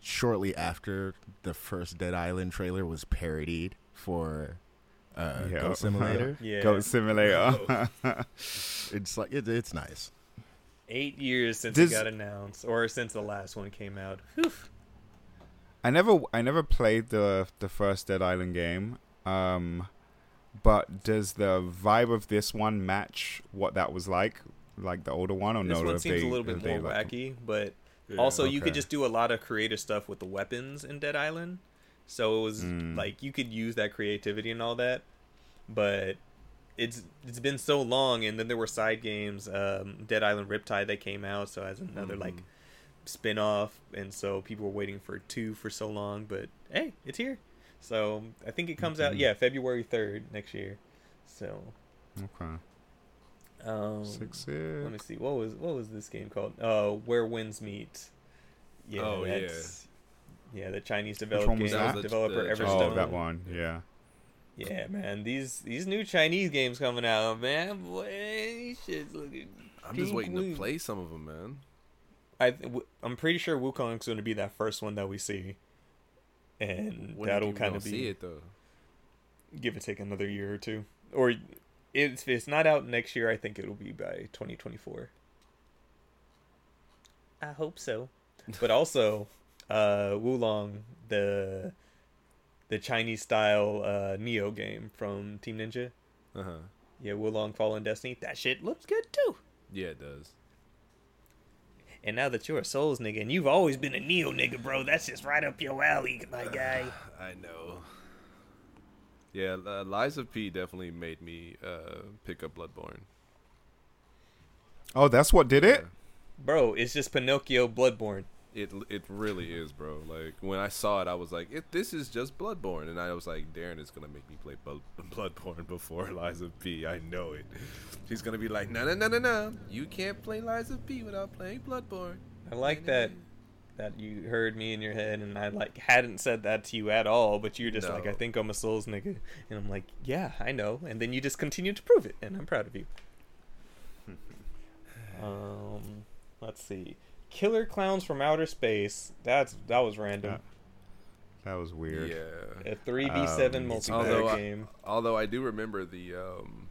shortly after the first Dead Island trailer was parodied for uh, Yeah. Goat Simulator. Yeah. Goat Simulator. it's like it, it's nice. Eight years since Does- it got announced, or since the last one came out. Whew. I never I never played the the first Dead Island game. Um but does the vibe of this one match what that was like? Like the older one or This no? one have seems they- a little bit have they, more like- wacky, but Yeah. also you could just do a lot of creative stuff with the weapons in Dead Island. So it was Mm. like you could use that creativity and all that, but it's it's been so long, and then there were side games, um, Dead Island Riptide that came out, so as another like Mhm. spin off, and so people were waiting for two for so long, but hey, it's here. So I think it comes out Mhm. yeah February third next year. So Okay. um, Six let me see what was what was this game called? Uh, Where Winds Meet. Yeah, Oh, yeah. that's, yeah. the Chinese one developed was game that? Developer the Everstone. Oh, that one. Yeah. Yeah, man, these these new Chinese games coming out, man, boy, shit's looking. I'm just pink waiting to play some of them, man. I th- w- I'm pretty sure Wukong's going to be that first one that we see, and When that'll kind of be see it though. give it take another year or two, or if it's not out next year, I think it'll be by 2024. I hope so. But also, uh, Wo Long, the the Chinese style uh, Nioh game from Team Ninja. Uh huh. Yeah, Wo Long Fallen Destiny. That shit looks good too. Yeah, it does. And now that you're a Souls nigga and you've always been a Nioh nigga, bro, that's just right up your alley, my guy. I know. Yeah, uh, Lies of P definitely made me uh, pick up Bloodborne. Oh, that's what did it? Bro, it's just Pinocchio Bloodborne. It it really is, bro. Like when I saw it, I was like, it, "This is just Bloodborne," and I was like, "Darren is gonna make me play Blo- Bloodborne before Lies of P. I know it. She's gonna be like, no, no, no, no, no. You can't play Lies of P without playing Bloodborne." I like that that you heard me in your head and I like hadn't said that to you at all, but you're just like, I think I'm a Souls nigga. And I'm like, yeah, I know. And then you just continue to prove it, and I'm proud of you. um, let's see. Killer Clowns from Outer Space. That's that was random. That was weird. Yeah. A three v seven Um, multiplayer although I- game. Although I do remember the um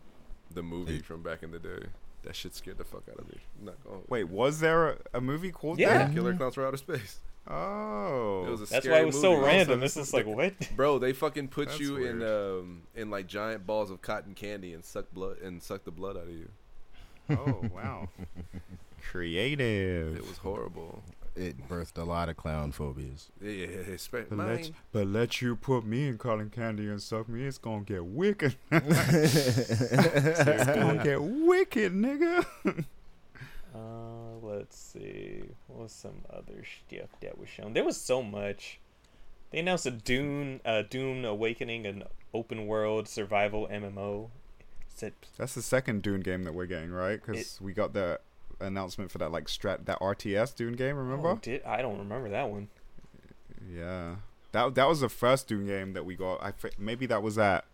the movie from back in the day. That shit scared the fuck out of me. I'm not going. Wait, was there a, a movie called Yeah. that? Killer Clowns from Outer Space. Oh. It was a That's scary why it was so movie. random. This is like what? Bro, they fucking put That's you in um in like giant balls of cotton candy and suck blood and suck the blood out of you. Oh, wow. Creative. It was horrible. It birthed a lot of clown phobias. Yeah, But let, but let you put me in cotton candy and suck me, it's gonna get wicked. It's gonna get wicked, nigga. Uh, let's see. What was some other stuff that was shown? There was so much. They announced a Dune, uh, Dune Awakening, an open world survival MMO. That's the second Dune game that we're getting, right? Because we got the announcement for that like strat that RTS Dune game. Remember? oh, did I don't remember that one. Yeah, that that was the first Dune game that we got. I maybe that was at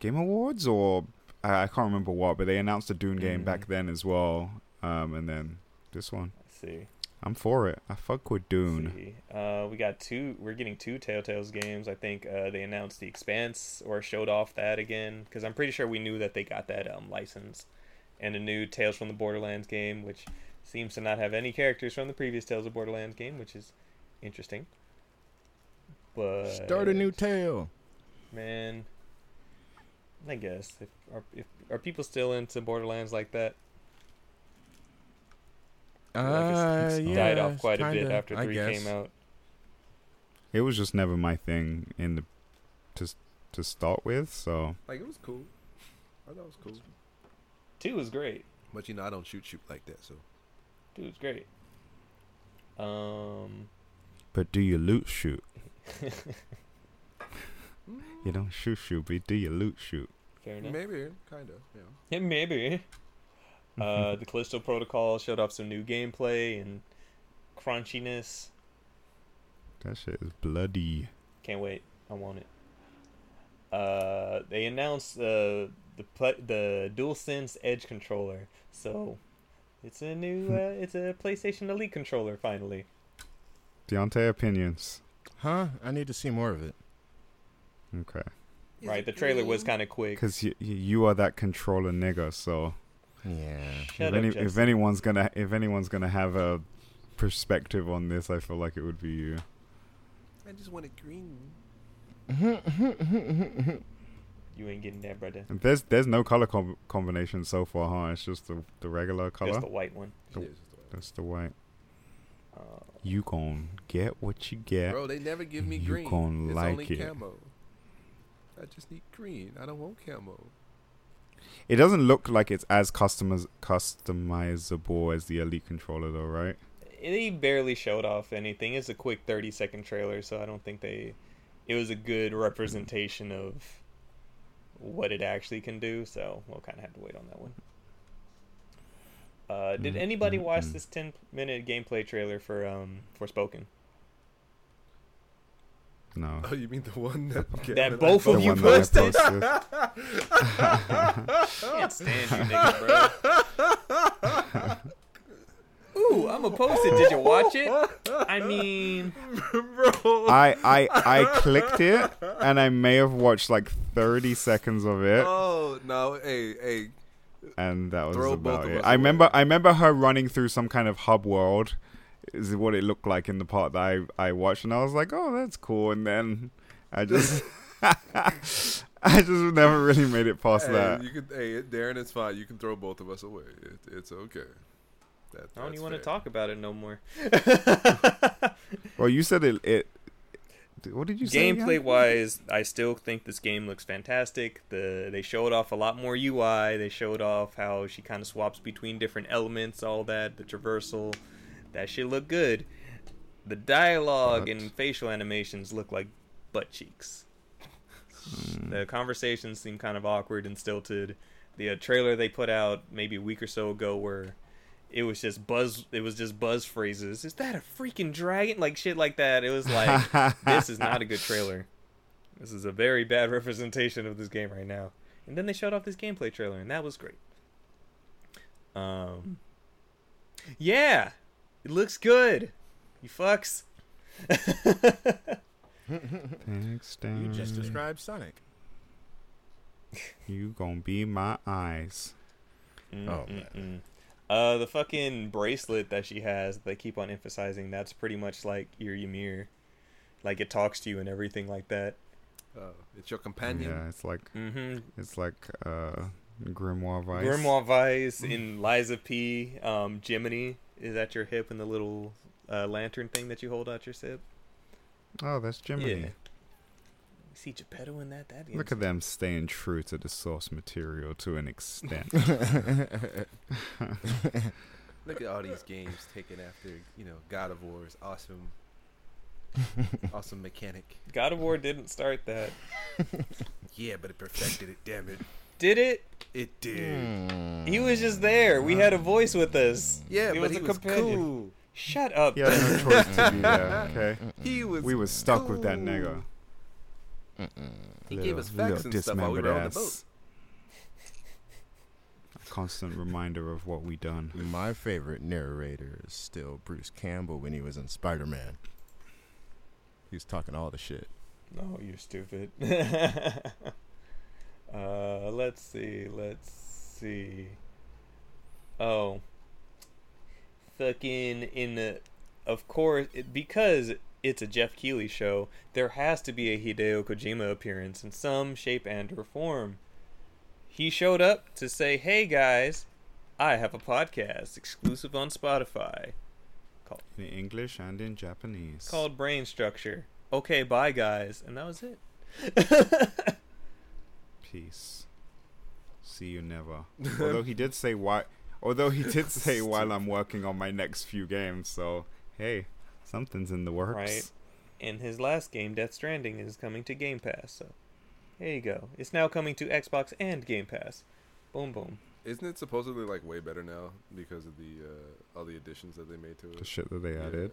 Game Awards or I, I can't remember what, but they announced a Dune game Mm. back then as well. Um, and then this one, Let's see. I'm for it. I fuck with Let's Dune. Uh, we got two. We're getting two Telltale's games. I think uh, they announced the Expanse or showed off that again because I'm pretty sure we knew that they got that um, license, and a new Tales from the Borderlands game, which seems to not have any characters from the previous Tales of Borderlands game, which is interesting. But Start a new tale. man. I guess if are if are people still into Borderlands like that? I feel like Uh, it's yeah, died off quite a bit after three came out. It was just never my thing in the to to start with. So Like it was cool. I thought it was cool. Two was great. But you know, I don't shoot shoot like that. So Two was great. Um. but do you loot shoot? You don't shoot shoot, but do you loot shoot? Fair enough. maybe, kind of. Yeah. Yeah, maybe. Uh, the Callisto Protocol showed off some new gameplay and crunchiness. That shit is bloody. Can't wait. I want it. Uh, they announced uh, the pla the DualSense Edge controller. So it's a new uh, it's a PlayStation Elite controller finally. Deontay opinions. Huh? I need to see more of it. Okay. right, the trailer was kind of quick. Because you, you are that controller nigga, so Yeah. Shut if, up, any, if anyone's gonna if anyone's gonna have a perspective on this, I feel like it would be you. I just want it green. You ain't getting that, brother. And there's there's no color com- combination so far, huh? It's just the the regular color. Just the white one. The- Yeah, it's just the- That's the white. Uh, You gon' get what you get. Bro, they never give me You green. gon' like only it. camo. I just need green. I don't want camo. It doesn't look like it's as customiz- customizable as the Elite controller, though, right? they barely showed off anything. It's a quick thirty second trailer, so I don't think they. It was a good representation of what it actually can do. So we'll kind of have to wait on that one. Uh, did Mm, anybody watch mm. this ten minute gameplay trailer for um Forspoken? No. Oh, you mean the one that That both of you one that I posted? posted. Can't stand you niggas, bro. Ooh, I'm gonna post it. Did you watch it? I mean, bro. I, I I clicked it and I may have watched like 30 seconds of it Oh no! Hey, hey. and that was Throw about it. us I away. remember I remember her running through some kind of hub world is what it looked like in the part that I I watched and I was like, "Oh, that's cool." And then I just I just never really made it past Hey, that. you can. Hey, Darren, it's fine. You can throw both of us away. It, it's okay. That, I don't even want to talk about it no more. Well, you said it it what did you say? again? Gameplay wise, I still think this game looks fantastic. The they showed off a lot more UI. They showed off how she kind of swaps between different elements, all that, the traversal. That shit look good. The dialogue But- and facial animations look like butt cheeks. Hmm. The conversations seem kind of awkward and stilted. The uh, trailer they put out maybe a week or so ago where it was just buzz it was just buzz phrases. Is that a freaking dragon? Like shit like that. It was like this is not a good trailer. This is a very bad representation of this game right now. And then they showed off this gameplay trailer, and that was great. Um, yeah, it looks good. You fucks. Thanks, You just described Sonic. You gonna be my eyes. Oh, Mm-mm-mm. Uh, the fucking bracelet that she has, they keep on emphasizing. That's pretty much like your Mimir, like it talks to you and everything like that. Oh, it's your companion. Yeah, it's like Mm-hmm. it's like uh Grimoire Weiss. Grimoire Weiss in Lies of P. Um, Jiminy is at your hip and the little uh, lantern thing that you hold out your sip. Oh, that's Jiminy. Yeah. See Geppetto in that? That Look at them staying true to the source material to an extent. Look at all these games taken after you know God of War's awesome, awesome mechanic. God of War didn't start that. Yeah, but it perfected it. Damn it, Did it? it did. Hmm. He was just there. We had a voice with us. Yeah, He but was he a was companion. cool. Shut up. he had no choice to be there. Okay, He was. we were stuck with that cool. nigga. He Little- gave us facts and stuff while we were on the boat. A constant reminder of what we done. My favorite narrator is still Bruce Campbell when he was in Spider Man. He was talking all the shit. No, you're stupid. uh, let's see. Let's see. Oh, fucking in the. Of course, it, because it's a Jeff Keighley show, there has to be a Hideo Kojima appearance in some shape and or form. He showed up to say, "Hey guys, I have a podcast exclusive on Spotify Called, In English and in Japanese. called Brain Structure." Okay, bye guys, and that was it. Peace. See you never. although he did say why. Although he did say while I'm working on my next few games. So hey, something's in the works. Right. And his last game, Death Stranding, is coming to Game Pass. So there you go. It's now coming to Xbox and Game Pass. Boom, boom. Isn't it supposedly like way better now because of the uh, all the additions that they made to it? The shit that they Yeah.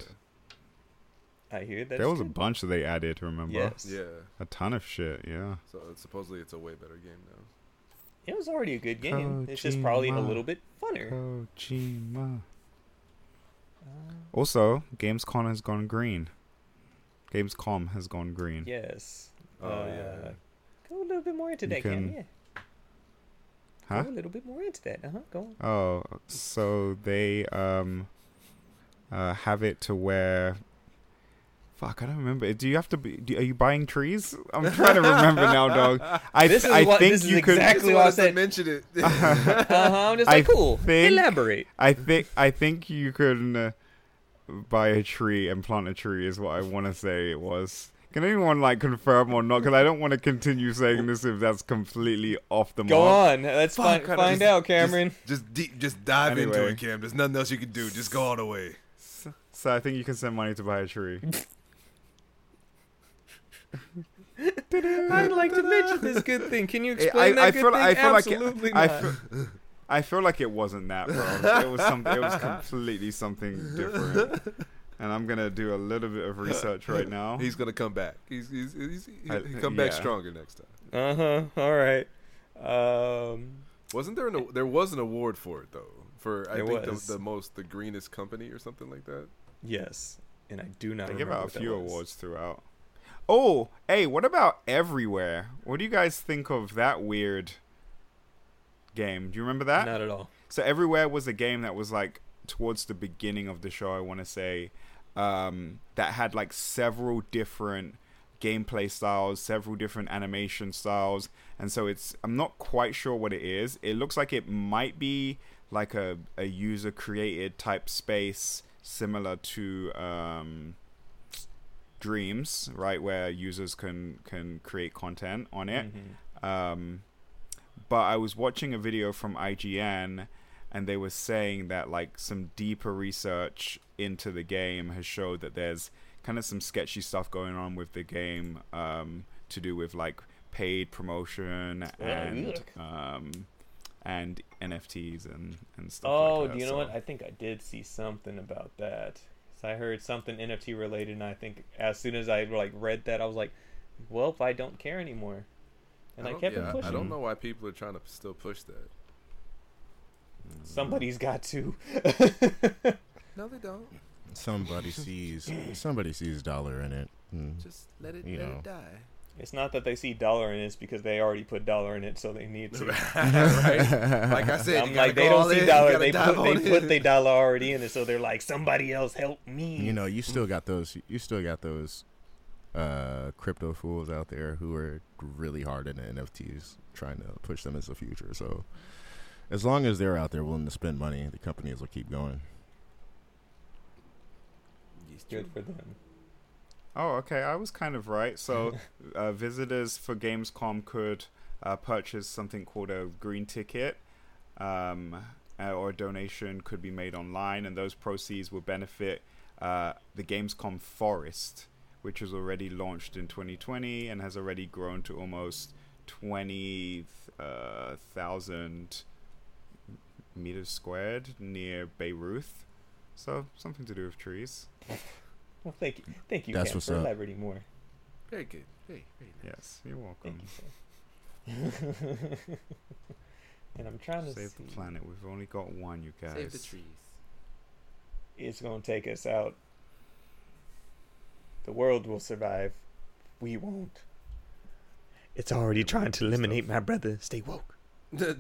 Added. I hear that. there was a bunch that they added. Remember? Yes. Yeah. A ton of shit. Yeah. So it's, supposedly it's a way better game now. It was already a good game. It's just probably a little bit funner. Kojima. Uh, Also, Gamescom has gone green. Gamescom has gone green. yes. Oh, Uh, yeah. Go a little bit more into You that, Cam. can- Yeah. Huh? Go a little bit more into that. Uh huh. Go on. Oh, so they um uh have it to where Fuck, I don't remember. Do you have to be? Do, are you buying trees? I'm trying to remember now, dog. I This is I what- think this is you could. exactly what I said. mention it. Uh huh. I'm just I cool. think- Elaborate. I think I think you can uh, buy a tree and plant a tree is what I want to say it was. Can anyone like confirm or not? Because I don't want to continue saying this if that's completely off the mark. Go on. Let's Fuck, find, find just- out, Cameron. Just deep, just dive into it, Cam. There's nothing else you can do. Just go all the way. So, so I think you can send money to buy a tree. I'd like to mention this good thing. Can you explain I that good feel- thing? I feel like it- Absolutely I not. feel, I feel like it wasn't that, bro. It was something. It was completely something different. And I'm gonna do a little bit of research right now. He's gonna come back. He's he's, he's I- he'll come back yeah. stronger next time. Uh huh. All right. Um. Wasn't there an there was an award for it though? For I think was. the, the most the greenest company or something like that. Yes. And I do not. They give out a few awards throughout. Oh, hey, what about Everywhere? What do you guys think of that weird game? Do you remember that? Not at all. So Everywhere was a game that was like towards the beginning of the show, I want to say, um, that had like several different gameplay styles, several different animation styles, and so it's I'm not quite sure what it is. It looks like it might be like a a user created type space similar to um Dreams, right, where users can can create content on it. Mhm. Um, but I was watching a video from IGN, and they were saying that like some deeper research into the game has showed that there's kind of some sketchy stuff going on with the game um, to do with like paid promotion and um, and NFTs and and stuff. Oh, like that. do you know So- what? I think I did see something about that. So I heard something NFT related, and I think as soon as I like read that, I was like, "Well, I don't care anymore," and I, don't- kept yeah, pushing. I don't know why people are trying to still push that. Somebody's got to. No, they don't. Somebody sees somebody sees dollar in it. and Just let it You let know. it die. It's not that they see dollar in it; it's because they already put dollar in it, so they need to. right? Like I said, I'm like, they don't see in, dollar. They put they on put in. they dollar already in it, so they're like, somebody else help me. you know, you still got those. You still got those uh, crypto fools out there who are really hard into NFTs, trying to push them as the future. So, as long as they're out there willing to spend money, the companies will keep going. It's Good for them. Oh, okay. I was kind of right. So, uh, visitors for Gamescom could uh, purchase something called a green ticket, um, uh, or a donation could be made online, and those proceeds will benefit uh, the Gamescom Forest, which was already launched in 2020 and has already grown to almost 20,000 meters squared near Beirut. So, something to do with trees. Well, thank you, thank you, That's Cam, what's for up. elaborating more. Very good. Very, very nice. Yes, you're welcome. Thank you, and I'm trying to Save see. the planet. We've only got one, you guys. Save the trees. It's gonna take us out. The world will survive. We won't. It's already trying to eliminate my brother. Stay woke. We're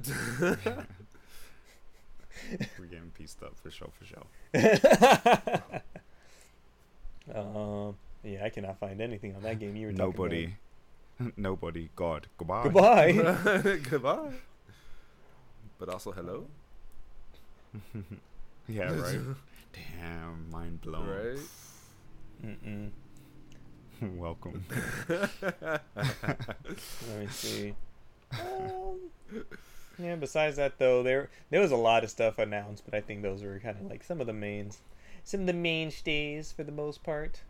getting pieced up for sure, for sure. um. Yeah, I cannot find anything on that game you were talking about. Nobody. Nobody. God. Goodbye. Goodbye. Goodbye. But also hello. yeah, right. Damn, mind blown. Right. Mm-mm. Welcome. Let me see. Um, yeah. Besides that, though, there there was a lot of stuff announced, but I think those were kind of like some of the mains, some of the mainstays for the most part.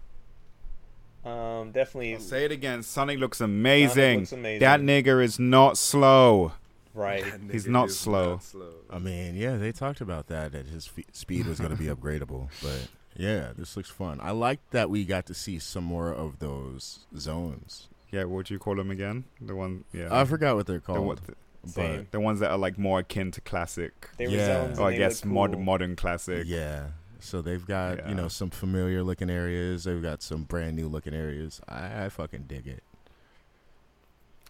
Um, definitely. I'll say it again. Sonic looks Sonic amazing. looks amazing. That nigger is not slow. right. He's not slow. not slow. I mean, yeah, they talked about that that his fe- speed was going to be upgradable, but Yeah, this looks fun. I like that we got to see some more of those zones. Yeah, what do you call them again? The one, yeah. I forgot what they're the, called, what- but the ones that are like more akin to classic. They were Yeah. zones. Or I guess look mod, modern classic. yeah. So they've got you know some familiar looking areas. They've got some brand new looking areas. I, I fucking dig it.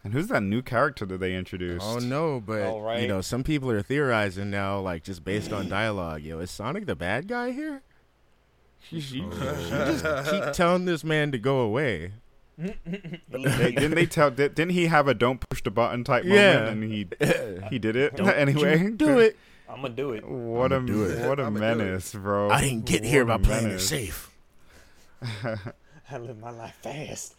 And who's that new character that they introduced? Oh no, but All right. you know some people are theorizing now, like just based on dialogue. Yo, is Sonic the bad guy here? You, you- you just keep telling this man to go away. They- didn't they tell? Did, didn't he have a "don't push the button" type Yeah. moment, and he he did it Don't anyway? Do it. I'm gonna do it. What a I'ma do it. what a I'ma menace, bro! I didn't get here by What a playing it safe. I live my life fast.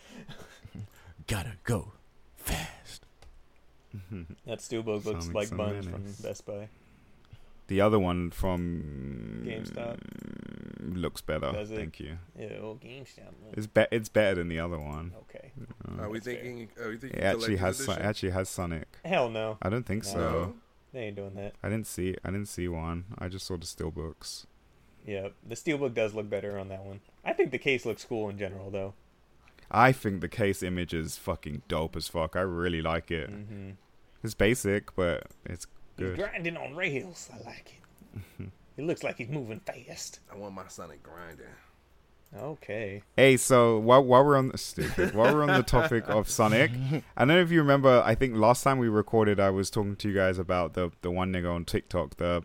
Gotta go fast. That steelbook looks Sonic's like a Buns from. Best Buy. The other one from GameStop. looks better. Does it? Thank you. Yeah, old GameStop. It's be- it's better than the other one. Okay. Uh, Are we thinking? Are we thinking? it actually has collector's Son- actually has Sonic. Hell no. I don't think so. No. They ain't doing that. I didn't see I didn't see one. I just saw the steelbooks. Yeah, the steelbook does look better on that one. I think the case looks cool in general, though. I think the case image is fucking dope as fuck. I really like it. Mm-hmm. It's basic, but it's He's good. grinding on rails. I like it. it looks like he's moving fast. I want my son Sonic grinder. Okay. Hey, so while, while we're on the stupid, while we're on the topic of Sonic, I don't know if you remember. I think last time we recorded, I was talking to you guys about the the one nigga on TikTok, the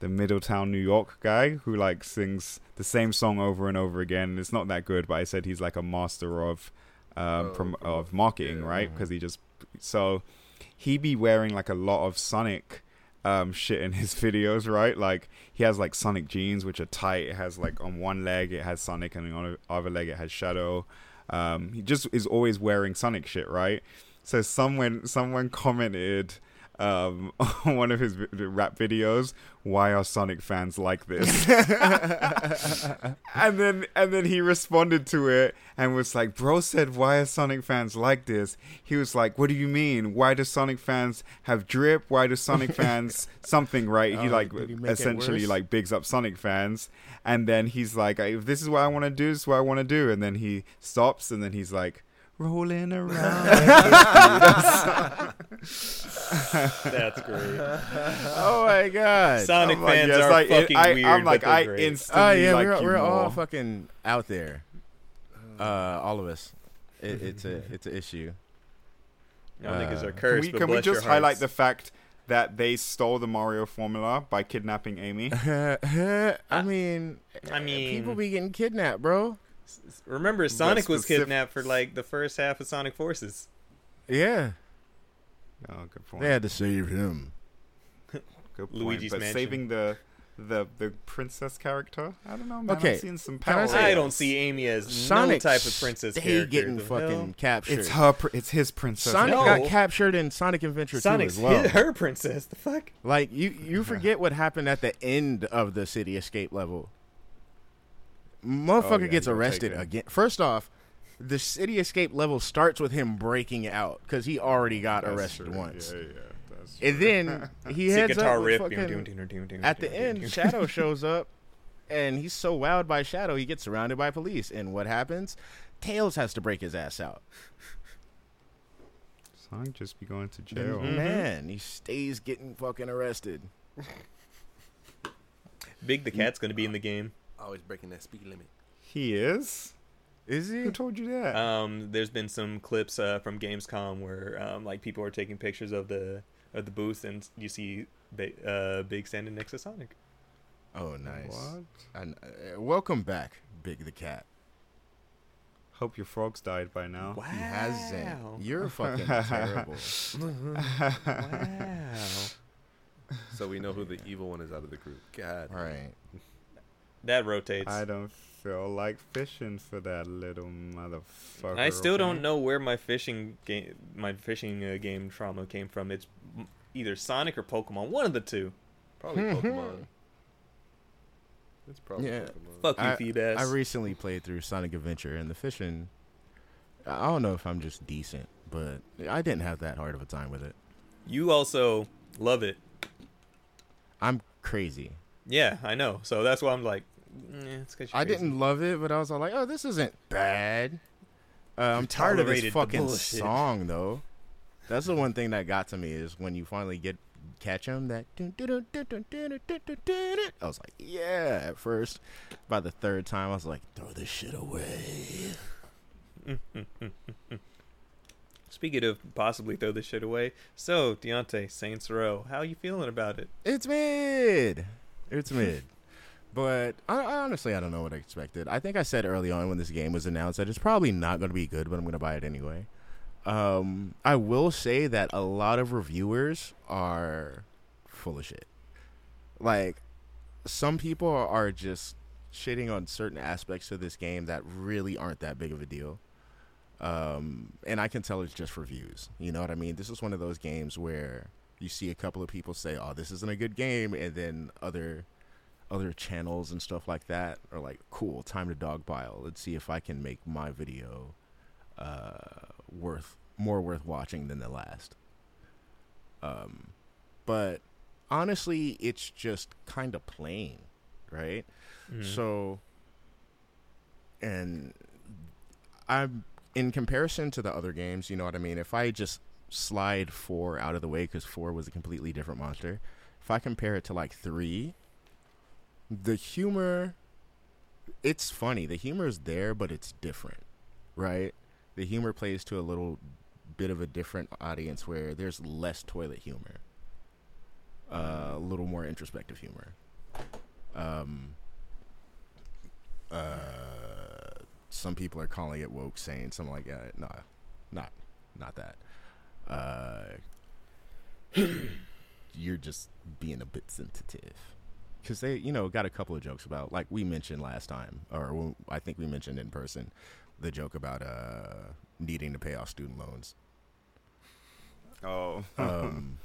the Middletown, New York guy who like sings the same song over and over again. It's not that good, but I said he's like a master of um Oh, prom- of marketing, yeah. right? Because he just so he be wearing like a lot of Sonic um shit in his videos, right? Like he has like Sonic jeans which are tight. It has like on one leg it has Sonic and on the other leg it has Shadow. Um he just is always wearing Sonic shit, right? So someone someone commented um on one of his rap videos, why are Sonic fans like this? and then and then he responded to it and was like, "Bro said, why are Sonic fans like this?" He was like, "What do you mean? Why do Sonic fans have drip? Why do Sonic fans something right?" He Oh, like he essentially like bigs up Sonic fans, and then he's like, "If this is what I want to do, this is what I want to do," and then he stops, and then he's like. Rolling around. That's great. Oh my god. Sonic I'm like, fans yes, are like, fucking I, weird, I'm like, I great. instantly Oh yeah, like we're, you we're all more. fucking out there. Uh, all of us. It, it's a it's an issue. Y'all niggas Uh, are Can cursed. we, but can we bless your just highlight the fact that they stole the Mario formula by kidnapping Amy? I mean, I mean- people be getting kidnapped, bro. Remember, Sonic was kidnapped for like the first half of Sonic Forces. Yeah, Oh, good point. they had to save him. good point. Luigi's but Mansion. saving the the the princess character, I don't know, man. Okay, I've seen some can I power. say- I don't see Amy as Sonic no type of princess stay character. getting The fucking hell? captured. It's her. pr- It's his princess. Sonic No. got captured in Sonic Adventure 2 Sonic's as well. hi- her princess. The fuck? Like you, you forget what happened at the end of the city escape level. Motherfucker Oh, yeah, gets arrested again. First off, the city escape level starts with him breaking out because he already got That's arrested true. once, Yeah, yeah. That's and then he See heads guitar up riff. fucking- at the end. Shadow shows up, and he's so wowed by Shadow, he gets surrounded by police. And what happens? Tails has to break his ass out. Sonic just be going to And jail. Mhm. Man, he stays getting fucking arrested. Big the cat's gonna be in the game. Always breaking that speed limit. He is. Is he? Who told you that? Um, there's been some clips uh, from Gamescom where um, like people are taking pictures of the of the booth, and you see Ba- uh, Big standing next to Sonic. Oh, nice. What? And, uh, welcome back, Big the Cat. Hope your frogs died by now. Wow. He hasn't. You're fucking terrible. wow. So we know who the evil one is out of the group. God. right. That rotates. I don't feel like fishing for that little motherfucker. I still okay? don't know where my fishing game, my fishing uh, game trauma came from. It's either Sonic or Pokemon, one of the two. Probably Pokemon. It's probably Yeah. Pokemon. Fuck you, I- feed ass. I recently played through Sonic Adventure, and the fishing. I don't know if I'm just decent, but I didn't have that hard of a time with it. you also love it. I'm crazy. Yeah, I know. So that's why I'm like, eh, it's 'cause I didn't love it, but I was all like, oh, this isn't bad. Uh, I'm tired of this fucking song though. That's the one thing that got to me is when you finally get catch him that. I was like, yeah. At first, by the third time, I was like, throw this shit away. Speaking of possibly throw this shit away, so Deontay Saints Row, how you feeling about it? It's mid. It's mid. But I, I honestly, I don't know what I expected. I think I said early on when this game was announced that it's probably not going to be good, but I'm going to buy it anyway. Um, I will say that a lot of reviewers are full of shit. Like, some people are just shitting on certain aspects of this game that really aren't that big of a deal. Um, and I can tell it's just reviews. You know what I mean? This is one of those games where you see a couple of people say, "Oh, this isn't a good game," and then other other channels and stuff like that are like, "Cool, time to dogpile. Let's see if I can make my video uh, worth more worth watching than the last." Um, but honestly, it's just kind of plain, right? Mhm. So, and I'm in comparison to the other games, you know what I mean? If I just slide four out of the way because four was a completely different monster, if I compare it to like three, the humor, it's funny. The humor is there, but it's different, right? The humor plays to a little bit of a different audience where there's less toilet humor, uh, a little more introspective humor. Um, uh, some people are calling it woke, saying something like that. No, not, not that. Uh, you're just being a bit sensitive because they, you know, got a couple of jokes about, like we mentioned last time, or when- I think we mentioned in person, the joke about uh needing to pay off student loans. Oh, Um,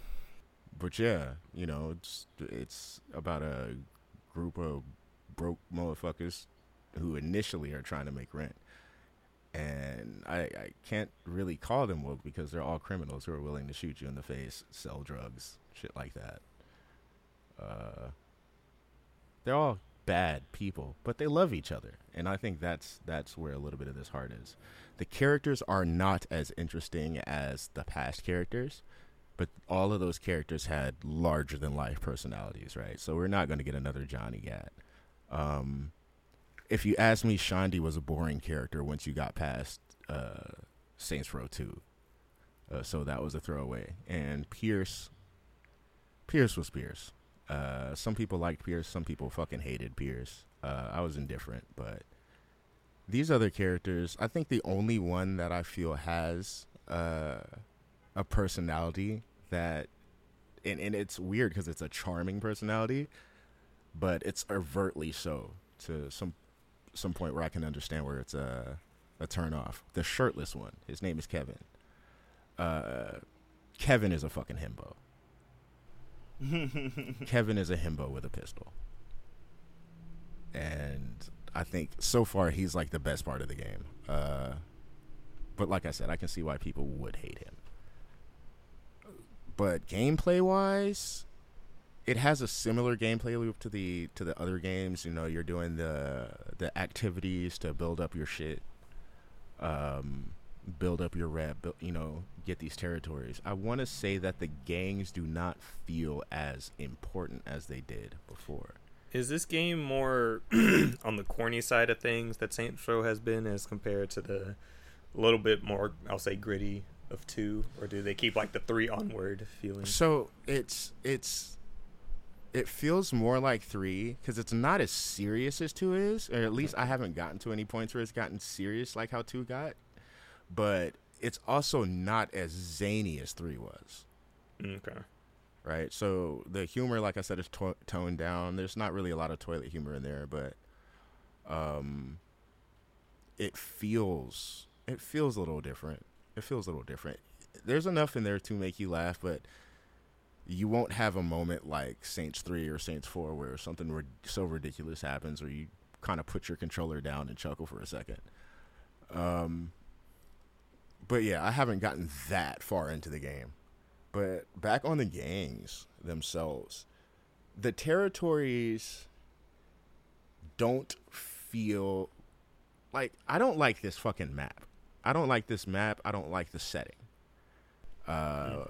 but yeah, you know, it's it's about a group of broke motherfuckers who initially are trying to make rent. And I, I can't really call them woke because they're all criminals who are willing to shoot you in the face, sell drugs, shit like that. Uh, they're all bad people, but they love each other, and I think that's that's where a little bit of this heart is. The characters are not as interesting as the past characters, but all of those characters had larger than life personalities, right? So we're not going to get another Johnny Gat. Um, if you ask me, Shaundi was a boring character once you got past uh, Saints Row Two, uh, so that was a throwaway. And Pierce, Pierce was Pierce. Uh, some people liked Pierce, some people fucking hated Pierce. Uh, I was indifferent, but these other characters, I think the only one that I feel has uh, a personality that, and, and it's weird because it's a charming personality, but it's overtly so to some some point where I can understand where it's a a turn off. The shirtless one, his name is Kevin. Uh, Kevin is a fucking himbo. Kevin is a himbo with a pistol. And I think so far he's like the best part of the game. Uh, but like I said, I can see why people would hate him. But gameplay wise, it has a similar gameplay loop to the to the other games. You know, you're doing the the activities to build up your shit, um, build up your rep. You know, get these territories. I want to say that the gangs do not feel as important as they did before. Is this game more on the corny side of things that Saints Row has been as compared to the little bit more, I'll say, gritty of two, or do they keep like the three onward feeling? So it's it's it feels more like three because it's not as serious as two is, or at least I haven't gotten to any points where it's gotten serious like how two got. But it's also not as zany as three was, Okay. right? So the humor, like I said, is to- toned down. There's not really a lot of toilet humor in there, but um, it feels it feels a little different. It feels a little different. There's enough in there to make you laugh, but you won't have a moment like Saints 3 or Saints 4 where something rid- so ridiculous happens or you kind of put your controller down and chuckle for a second. Um, but yeah, I haven't gotten that far into the game. But back on the gangs themselves, the territories don't feel like I don't like this fucking map. I don't like this map. I don't like the setting. Uh,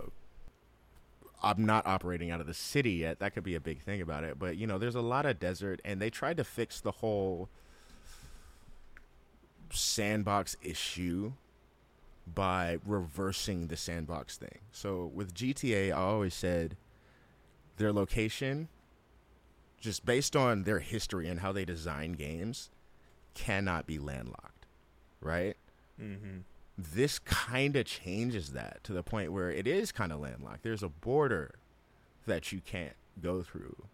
I'm not operating out of the city yet. That could be a big thing about it. But you know, there's a lot of desert, and they tried to fix the whole sandbox issue by reversing the sandbox thing. So with GTA, I always said their location, just based on their history and how they design games, cannot be landlocked, right? Mm-hmm. This kind of changes that to the point where it is kind of landlocked. There's a border that you can't go through,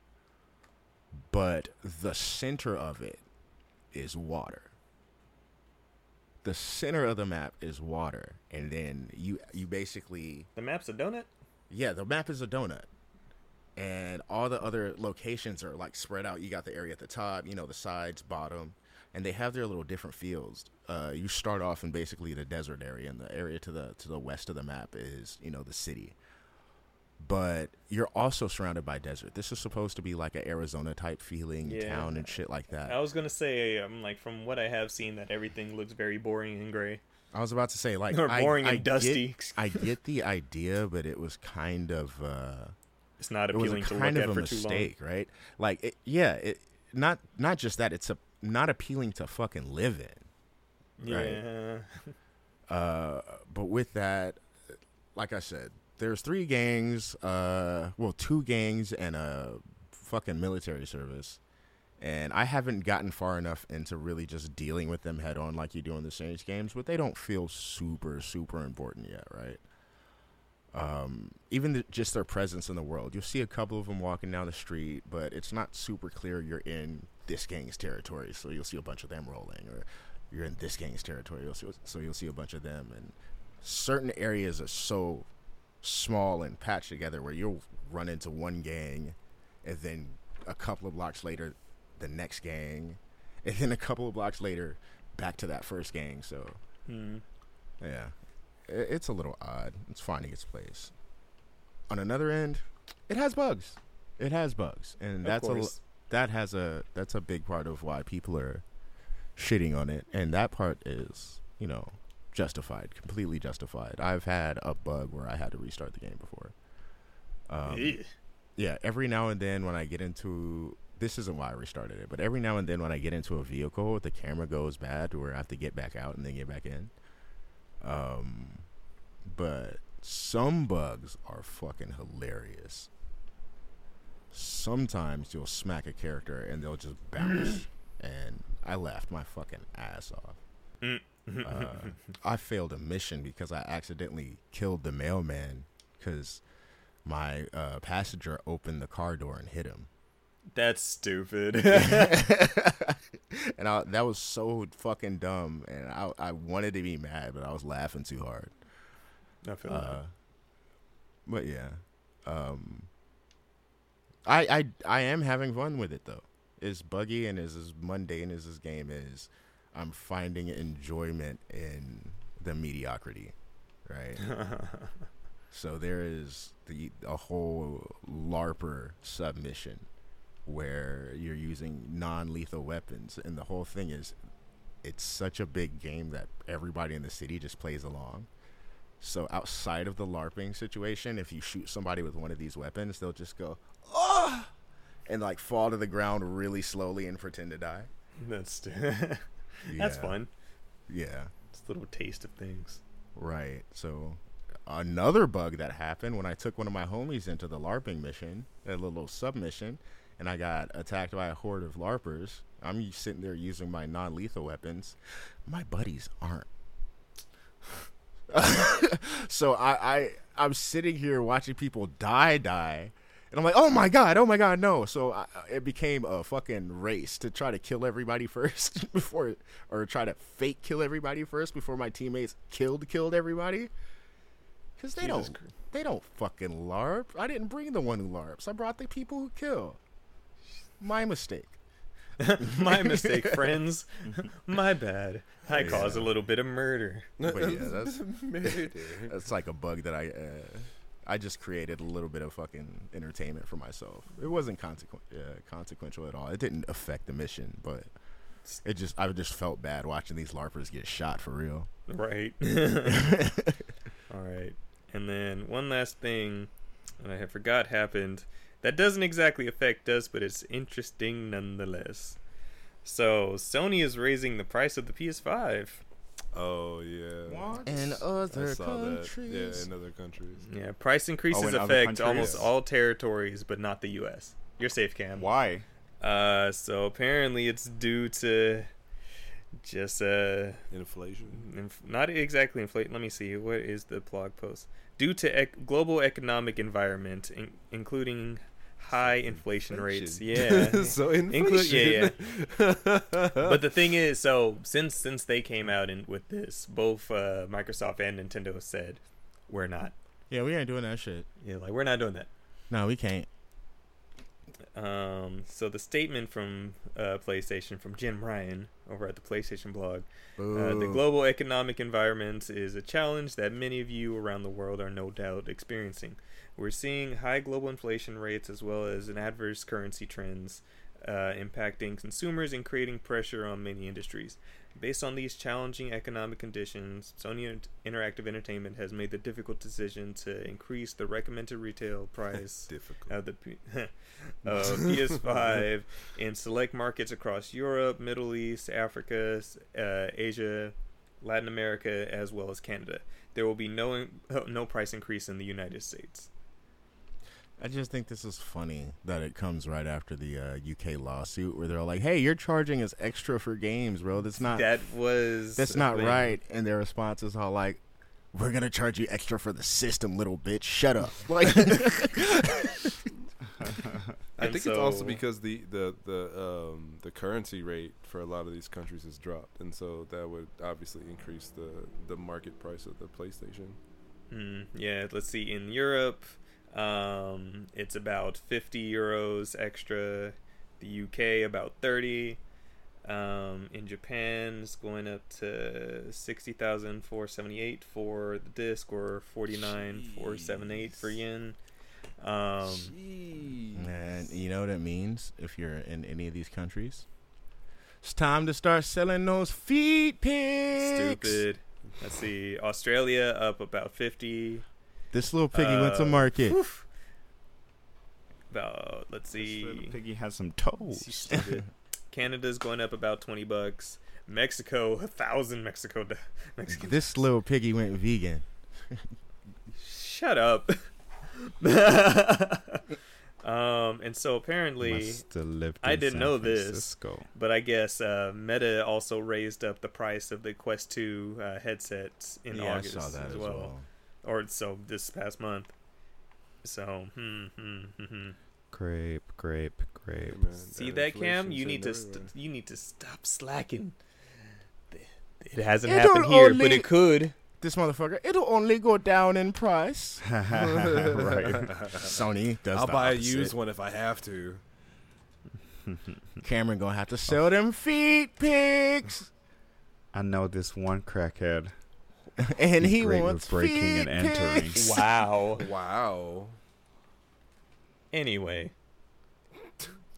but the center of it is water. The center of the map is water, and then you you basically The map's a donut. yeah, the map is a donut. And all the other locations are like spread out. You got the area at the top, you know, the sides, bottom, and they have their little different fields. Uh, you start off in basically the desert area, and the area to the to the west of the map is, you know, the city. But you're also surrounded by desert. This is supposed to be like an Arizona type feeling Yeah. town and shit like that. I was gonna say, um, like from what I have seen, that everything looks very boring and gray. I was about to say like Or boring I and dusty. Get, I get the idea, but it was kind of uh It's not it was a appealing to look kind at of a for too long. mistake, right? Like, it, yeah, it not not just that; it's a not appealing to fucking live in. Right. Yeah. Uh, but with that, like I said, there's three gangs. Uh, well, two gangs and a fucking military service, and I haven't gotten far enough into really just dealing with them head on like you do in the Saints games. But they don't feel super super important yet, right? Um, even the, just their presence in the world. You'll see a couple of them walking down the street, but it's not super clear you're in this gang's territory. So you'll see a bunch of them rolling, or you're in this gang's territory. You'll see, so you'll see a bunch of them, and certain areas are so small and patched together where you'll run into one gang, and then a couple of blocks later, the next gang, and then a couple of blocks later, back to that first gang. So Hmm. yeah, it's a little odd. It's finding its place. On another end, it has bugs. It has bugs, and Of that's a that has a that's a big part of why people are shitting on it, and that part is you know justified, completely justified. I've had a bug where I had to restart the game before. Um, yeah, every now and then when I get into this isn't why I restarted it, but every now and then when I get into a vehicle, the camera goes bad to where I have to get back out and then get back in. Um, but some bugs are fucking hilarious. Sometimes you'll smack a character and they'll just bounce, and I laughed my fucking ass off. Uh, I failed a mission because I accidentally killed the mailman because my uh, passenger opened the car door and hit him. That's stupid. and I, that was so fucking dumb. And I, I wanted to be mad, but I was laughing too hard. I feel Uh, but yeah, um, I, I I am having fun with it though. As buggy and as, as mundane as this game is, I'm finding enjoyment in the mediocrity, right? so there is the a whole LARPer submission where you're using non-lethal weapons, and the whole thing is it's such a big game that everybody in the city just plays along. So outside of the LARPing situation, if you shoot somebody with one of these weapons, they'll just go, oh, and like fall to the ground really slowly and pretend to die. That's That's fun. Yeah, It's a little taste of things. right. So another bug that happened when I took one of my homies into the LARPing mission, a little submission, and I got attacked by a horde of LARPers. I'm sitting there using my non-lethal weapons. My buddies aren't. so I, I I'm sitting here watching people die die and I'm like oh my god oh my god no so I, it became a fucking race to try to kill everybody first before or try to fake kill everybody first before my teammates killed killed everybody because they Jesus don't they don't fucking larp I didn't bring the one who larps I brought the people who kill my mistake My mistake, friends. My bad. I caused a little bit of murder. but yeah that's Murder. That's like a bug that I uh, I just created a little bit of fucking entertainment for myself. It wasn't consequ- uh, consequential at all. It didn't affect the mission, but it just I just felt bad watching these larpers get shot for real. Right. All right. And then one last thing that I forgot happened that doesn't exactly affect us, but it's interesting nonetheless. So Sony is raising the price of the PS5. Oh yeah. In other saw that. countries. Yeah, in other countries. Yeah, price increases Oh, in affect almost all territories, but not the U.S. You're safe, Cam. Why? Uh, so apparently it's due to just uh, Inflation. inf- not exactly inflation. Let me see. What is the blog post? Due to ec- global economic environment, in- including high inflation rates. Inflation. Yeah. so Include- yeah, inflation. but the thing is, so since since they came out in with this, both uh, Microsoft and Nintendo said we're not. Yeah, we ain't doing that shit. Yeah, like we're not doing that. No, we can't. Um, so the statement from uh, PlayStation from Jim Ryan over at the PlayStation blog: uh, the global economic environment is a challenge that many of you around the world are no doubt experiencing. We're seeing high global inflation rates as well as an adverse currency trends uh, impacting consumers and creating pressure on many industries. Based on these challenging economic conditions, Sony Interactive Entertainment has made the difficult decision to increase the recommended retail price of the P- of PS5 in select markets across Europe, Middle East, Africa, uh, Asia, Latin America, as well as Canada. There will be no in- no price increase in the United States. I just think this is funny that it comes right after the uh, UK lawsuit where they're like, "Hey, you're charging us extra for games, bro. That's not that was that's not thing. right." And their response is all like, "We're gonna charge you extra for the system, little bitch. Shut up." Like, I And think it's also because the the the um the currency rate for a lot of these countries has dropped, and so that would obviously increase the the market price of the PlayStation. Mm, yeah, let's see. In Europe, um, it's about 50 euros extra. The UK, about 30. Um, in Japan, it's going up to 60,478 for the disc or 49,478 for yen. Um, and you know what it means if you're in any of these countries? It's time to start selling those feet pics. stupid. Let's see. Australia up about 50. This little piggy went to Uh, market. Oof. About, let's This see. little piggy has some toes. Canada's going up about 20 bucks. Mexico, a thousand Mexico. Mexican. This little piggy went vegan. Shut up. um, and so apparently, Must have lived I didn't San know this. But I guess uh, Meta also raised up the price of the Quest 2 uh, headsets in yeah, August I saw that as as well. Well. or so this past month. So, hmm, hmm, hmm, hmm. Grape, grape, grape. Man, see that Cam? You need to st- you need to stop slacking. It hasn't It happened don't here, but it could. This motherfucker, it'll only go down in price. right. Sony does I'll the buy a used one if I have to. Cameron gonna have to sell them feet pics, I know this one crackhead. and He's he great wants breaking feet and entering. pics. Wow. Wow. Anyway,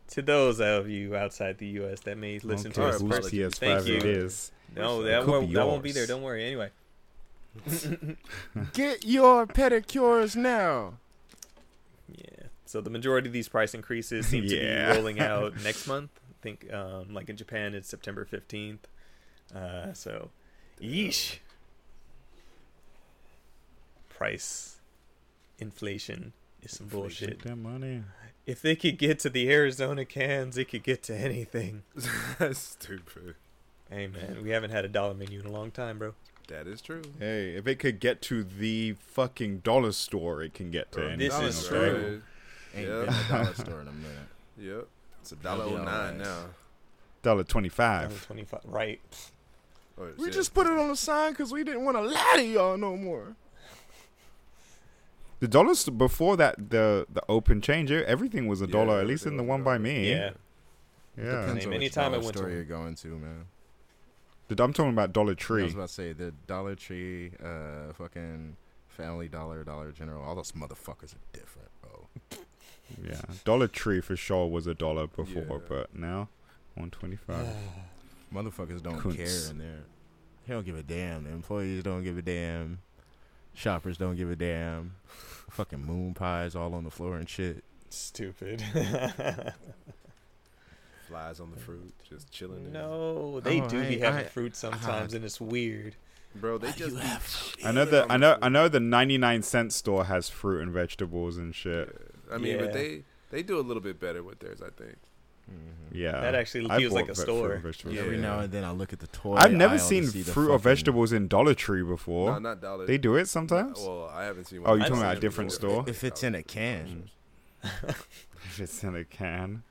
to those of you outside the U.S. that may listen okay, to us Our whose personally, apologies. thank you. it is. No, that could won't, be that won't be there. Don't worry. Anyway, Get your pedicures now. yeah. So the majority of these price increases seem to be rolling out next month. I think, um, like in Japan, it's September fifteenth. Uh, so, yeesh. Price inflation is some bullshit. That money. If they could get to the Arizona cans, they could get to anything. That's stupid. Hey man, we haven't had a dollar menu in a long time, bro. That is true. Hey, if it could get to the fucking dollar store, it can get to Or anything. This dollar is store. true. Ain't Yeah. been a dollar store in a minute. Yep. It's a dollar be oh nine now. Dollar Dollar twenty-five. twenty-five, right? Or We yeah, just put it on the sign because we didn't want to lie to y'all no more. The dollar before that, the the open change, everything was a Yeah, dollar. At least in the one by me. Yeah. yeah. Depends. on anytime I dollar went to store one. you're going to, man. The- I'm talking about Dollar Tree. I was about to say the Dollar Tree, uh, fucking Family Dollar, Dollar General. All those motherfuckers are different, bro. Yeah, Dollar Tree for sure was a dollar before, Yeah. but now one twenty-five. Motherfuckers don't Kunz. care in there. They don't give a damn. The employees don't give a damn. Shoppers don't give a damn. Fucking moon pies all on the floor and shit. Stupid. Flies on the fruit, just chilling. there. no, they Oh, do I- be having I- fruit sometimes, and it's weird. bro, they just. be I know the I know the I know the 99 cent store has fruit and vegetables and shit. fruit. I mean, Yeah. but they they do a little bit better with theirs, I think. Yeah, That actually I feels like a ve- store. fruit and vegetables. Yeah. Every now and then I look at the toy. I've never aisle seen see the fruit or vegetables in Dollar Tree before. No, not dollar. They do it sometimes. Well, I haven't seen. Oh, one. you're I've talking about a different before. store? If it's in a can. if it's in a can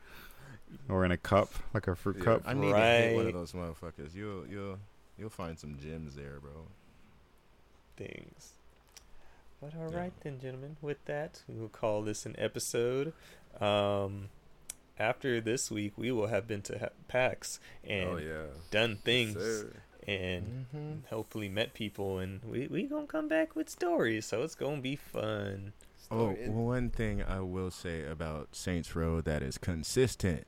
or in a cup, like a fruit Yeah. cup. I need to hit one of those motherfuckers. You'll you'll you'll find some gems there, bro. things. But all Yeah. right then, gentlemen. With that, we will call this an episode. Um, after this week, we will have been to ha- PAX and Oh yeah. done things Sir. and Mm-hmm. hopefully met people, and we we gonna come back with stories, so it's gonna be fun. Oh, Story. And- one thing I will say about Saints Row that is consistent.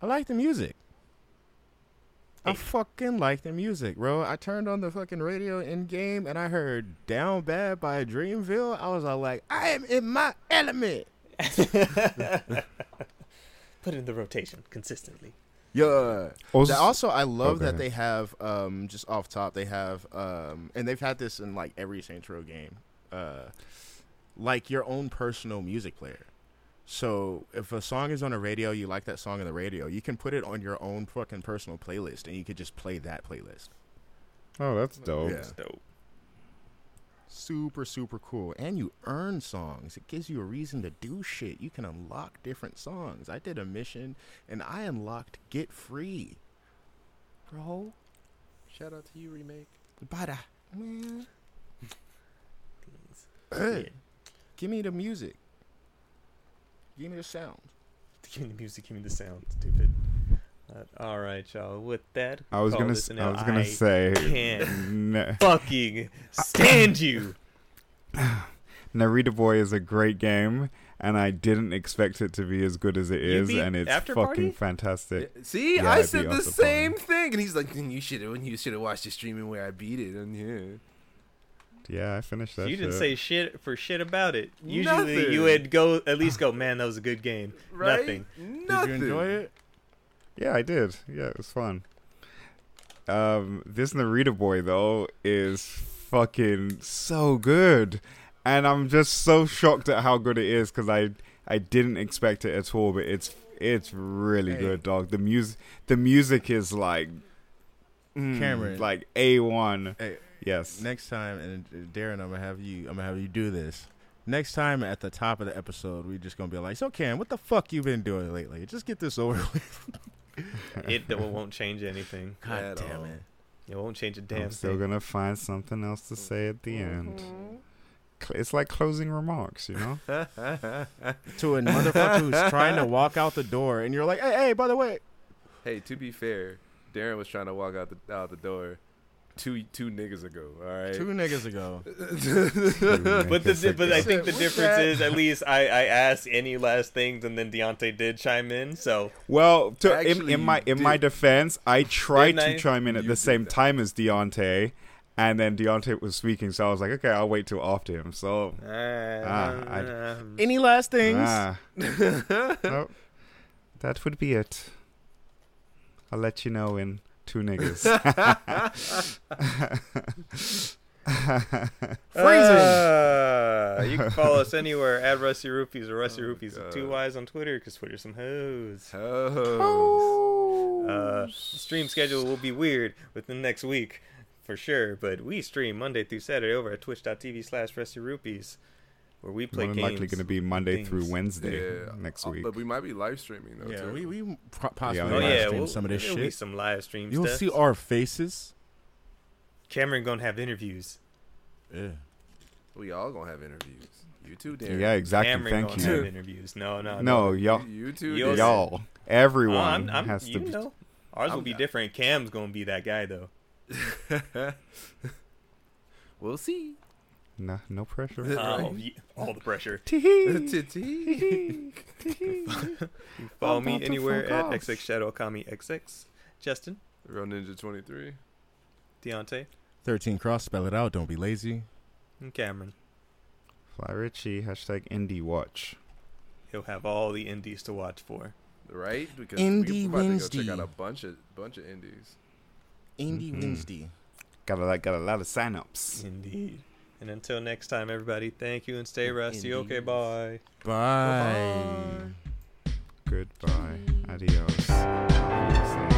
I like the music. I fucking like the music, bro. I turned on the fucking radio in game and I heard "Down Bad" by Dreamville. I was all like, I am in my element. Put it in the rotation consistently. Yeah. Also, also, I love Okay. that they have um, just off top. They have um, and they've had this in like every Saints Row game, uh, like your own personal music player. So if a song is on a radio, you like that song on the radio, you can put it on your own fucking personal playlist, and you could just play that playlist. oh, that's dope. Yeah. It's dope. Super super cool, and you earn songs. It gives you a reason to do shit. You can unlock different songs. I did a mission, and I unlocked Get Free, bro. Shout out to you, remake. Bada. Man. Hey, Yeah. give me the music. Give me the sound. Give me the music, give me the sound. Stupid. All right, y'all. With that, I was gonna this s- an I L. was gonna I say can't fucking stand you. Narita Boy is a great game, and I didn't expect it to be as good as it You is, beat and it's After fucking Party? fantastic. See, Yeah, I I said the same Party. thing, and he's like, you should have. You should have watched the streaming where I beat it." And yeah, Yeah, I finished that. you didn't shit. say shit for shit about it. Usually, Nothing. you would go at least go, man, that was a good game. right? Nothing. Nothing. Did you enjoy it? Yeah, I did. Yeah, it was fun. Um, this Narita boy though is fucking so good, and I'm just so shocked at how good it is because I I didn't expect it at all. But it's it's really Hey. good, dog. The music the music is like mm, Cameron. like a one. Hey, Yes. next time, and uh, Darren, I'm gonna have you. I'm gonna have you do this. Next time at the top of the episode, we're just gonna be like, "So, Cam, what the fuck you been doing lately? Just get this over with." It d- won't change anything. God At damn all. it! It won't change a damn I'm still thing. gonna find something else to say at the end. Mm-hmm. Cl- It's like closing remarks, you know. To a motherfucker who's trying to walk out the door, and you're like, "Hey, hey, by the way, Hey, to be fair, Darren was trying to walk out the out the door two two niggas ago. All right. two niggas ago." But the di- but I think the difference is at least I, I asked any last things and then Deontay did chime in. So Well, to, in, Actually, in my in you my defense, I tried Didn't to I? chime in at You the same that. time as Deontay, and then Deontay was speaking, so I was like, okay, I'll wait till after him. So, I- Any last things? ah, nope. that would be it. I'll let you know in two niggas. Uh, you can follow us anywhere at Rusty Rupees or Rusty oh Rupees with two Y's on Twitter because Twitter's some hoes. Oh. Uh, stream schedule will be weird within the next week for sure, but we stream Monday through Saturday over at twitch.tv slash Rusty Rupees where we play More games. likely going to be Monday through. Wednesday Yeah. next Uh, week. But we might be live streaming though. Yeah, too. we we pro- possibly Yeah, Oh live yeah, stream we'll, some of this there'll be shit. some live stream You'll stuff. see our faces. Cameron gonna have interviews. Yeah. we all gonna have interviews. You too, Darren. yeah, exactly. Cameron Thank gonna you. have interviews. No, no, No, y'all, You, you too, You'll- Darren. y'all, Oh, everyone I'm, I'm, has to. Be, know, ours will I'm be different. Cam's gonna be that guy though. we'll see. No, no pressure. Oh, ye- all the pressure. Follow me anywhere at off. XX Shadow Akami XX. Justin. Real Ninja 23. Deontay, 13 cross, spell it out. Don't be lazy. and Cameron. Fly Richie, hashtag indie watch. He'll have all the indies to watch for. Right? Because Indie we about to go Wednesday. check out a bunch of bunch of indies. Indie Mhm. Wednesday. Got a like got a lot of signups. Indeed. And until next time, everybody, thank you and stay rusty. Okay, Indeed. bye. Bye. Goodbye. Adios. Obviously.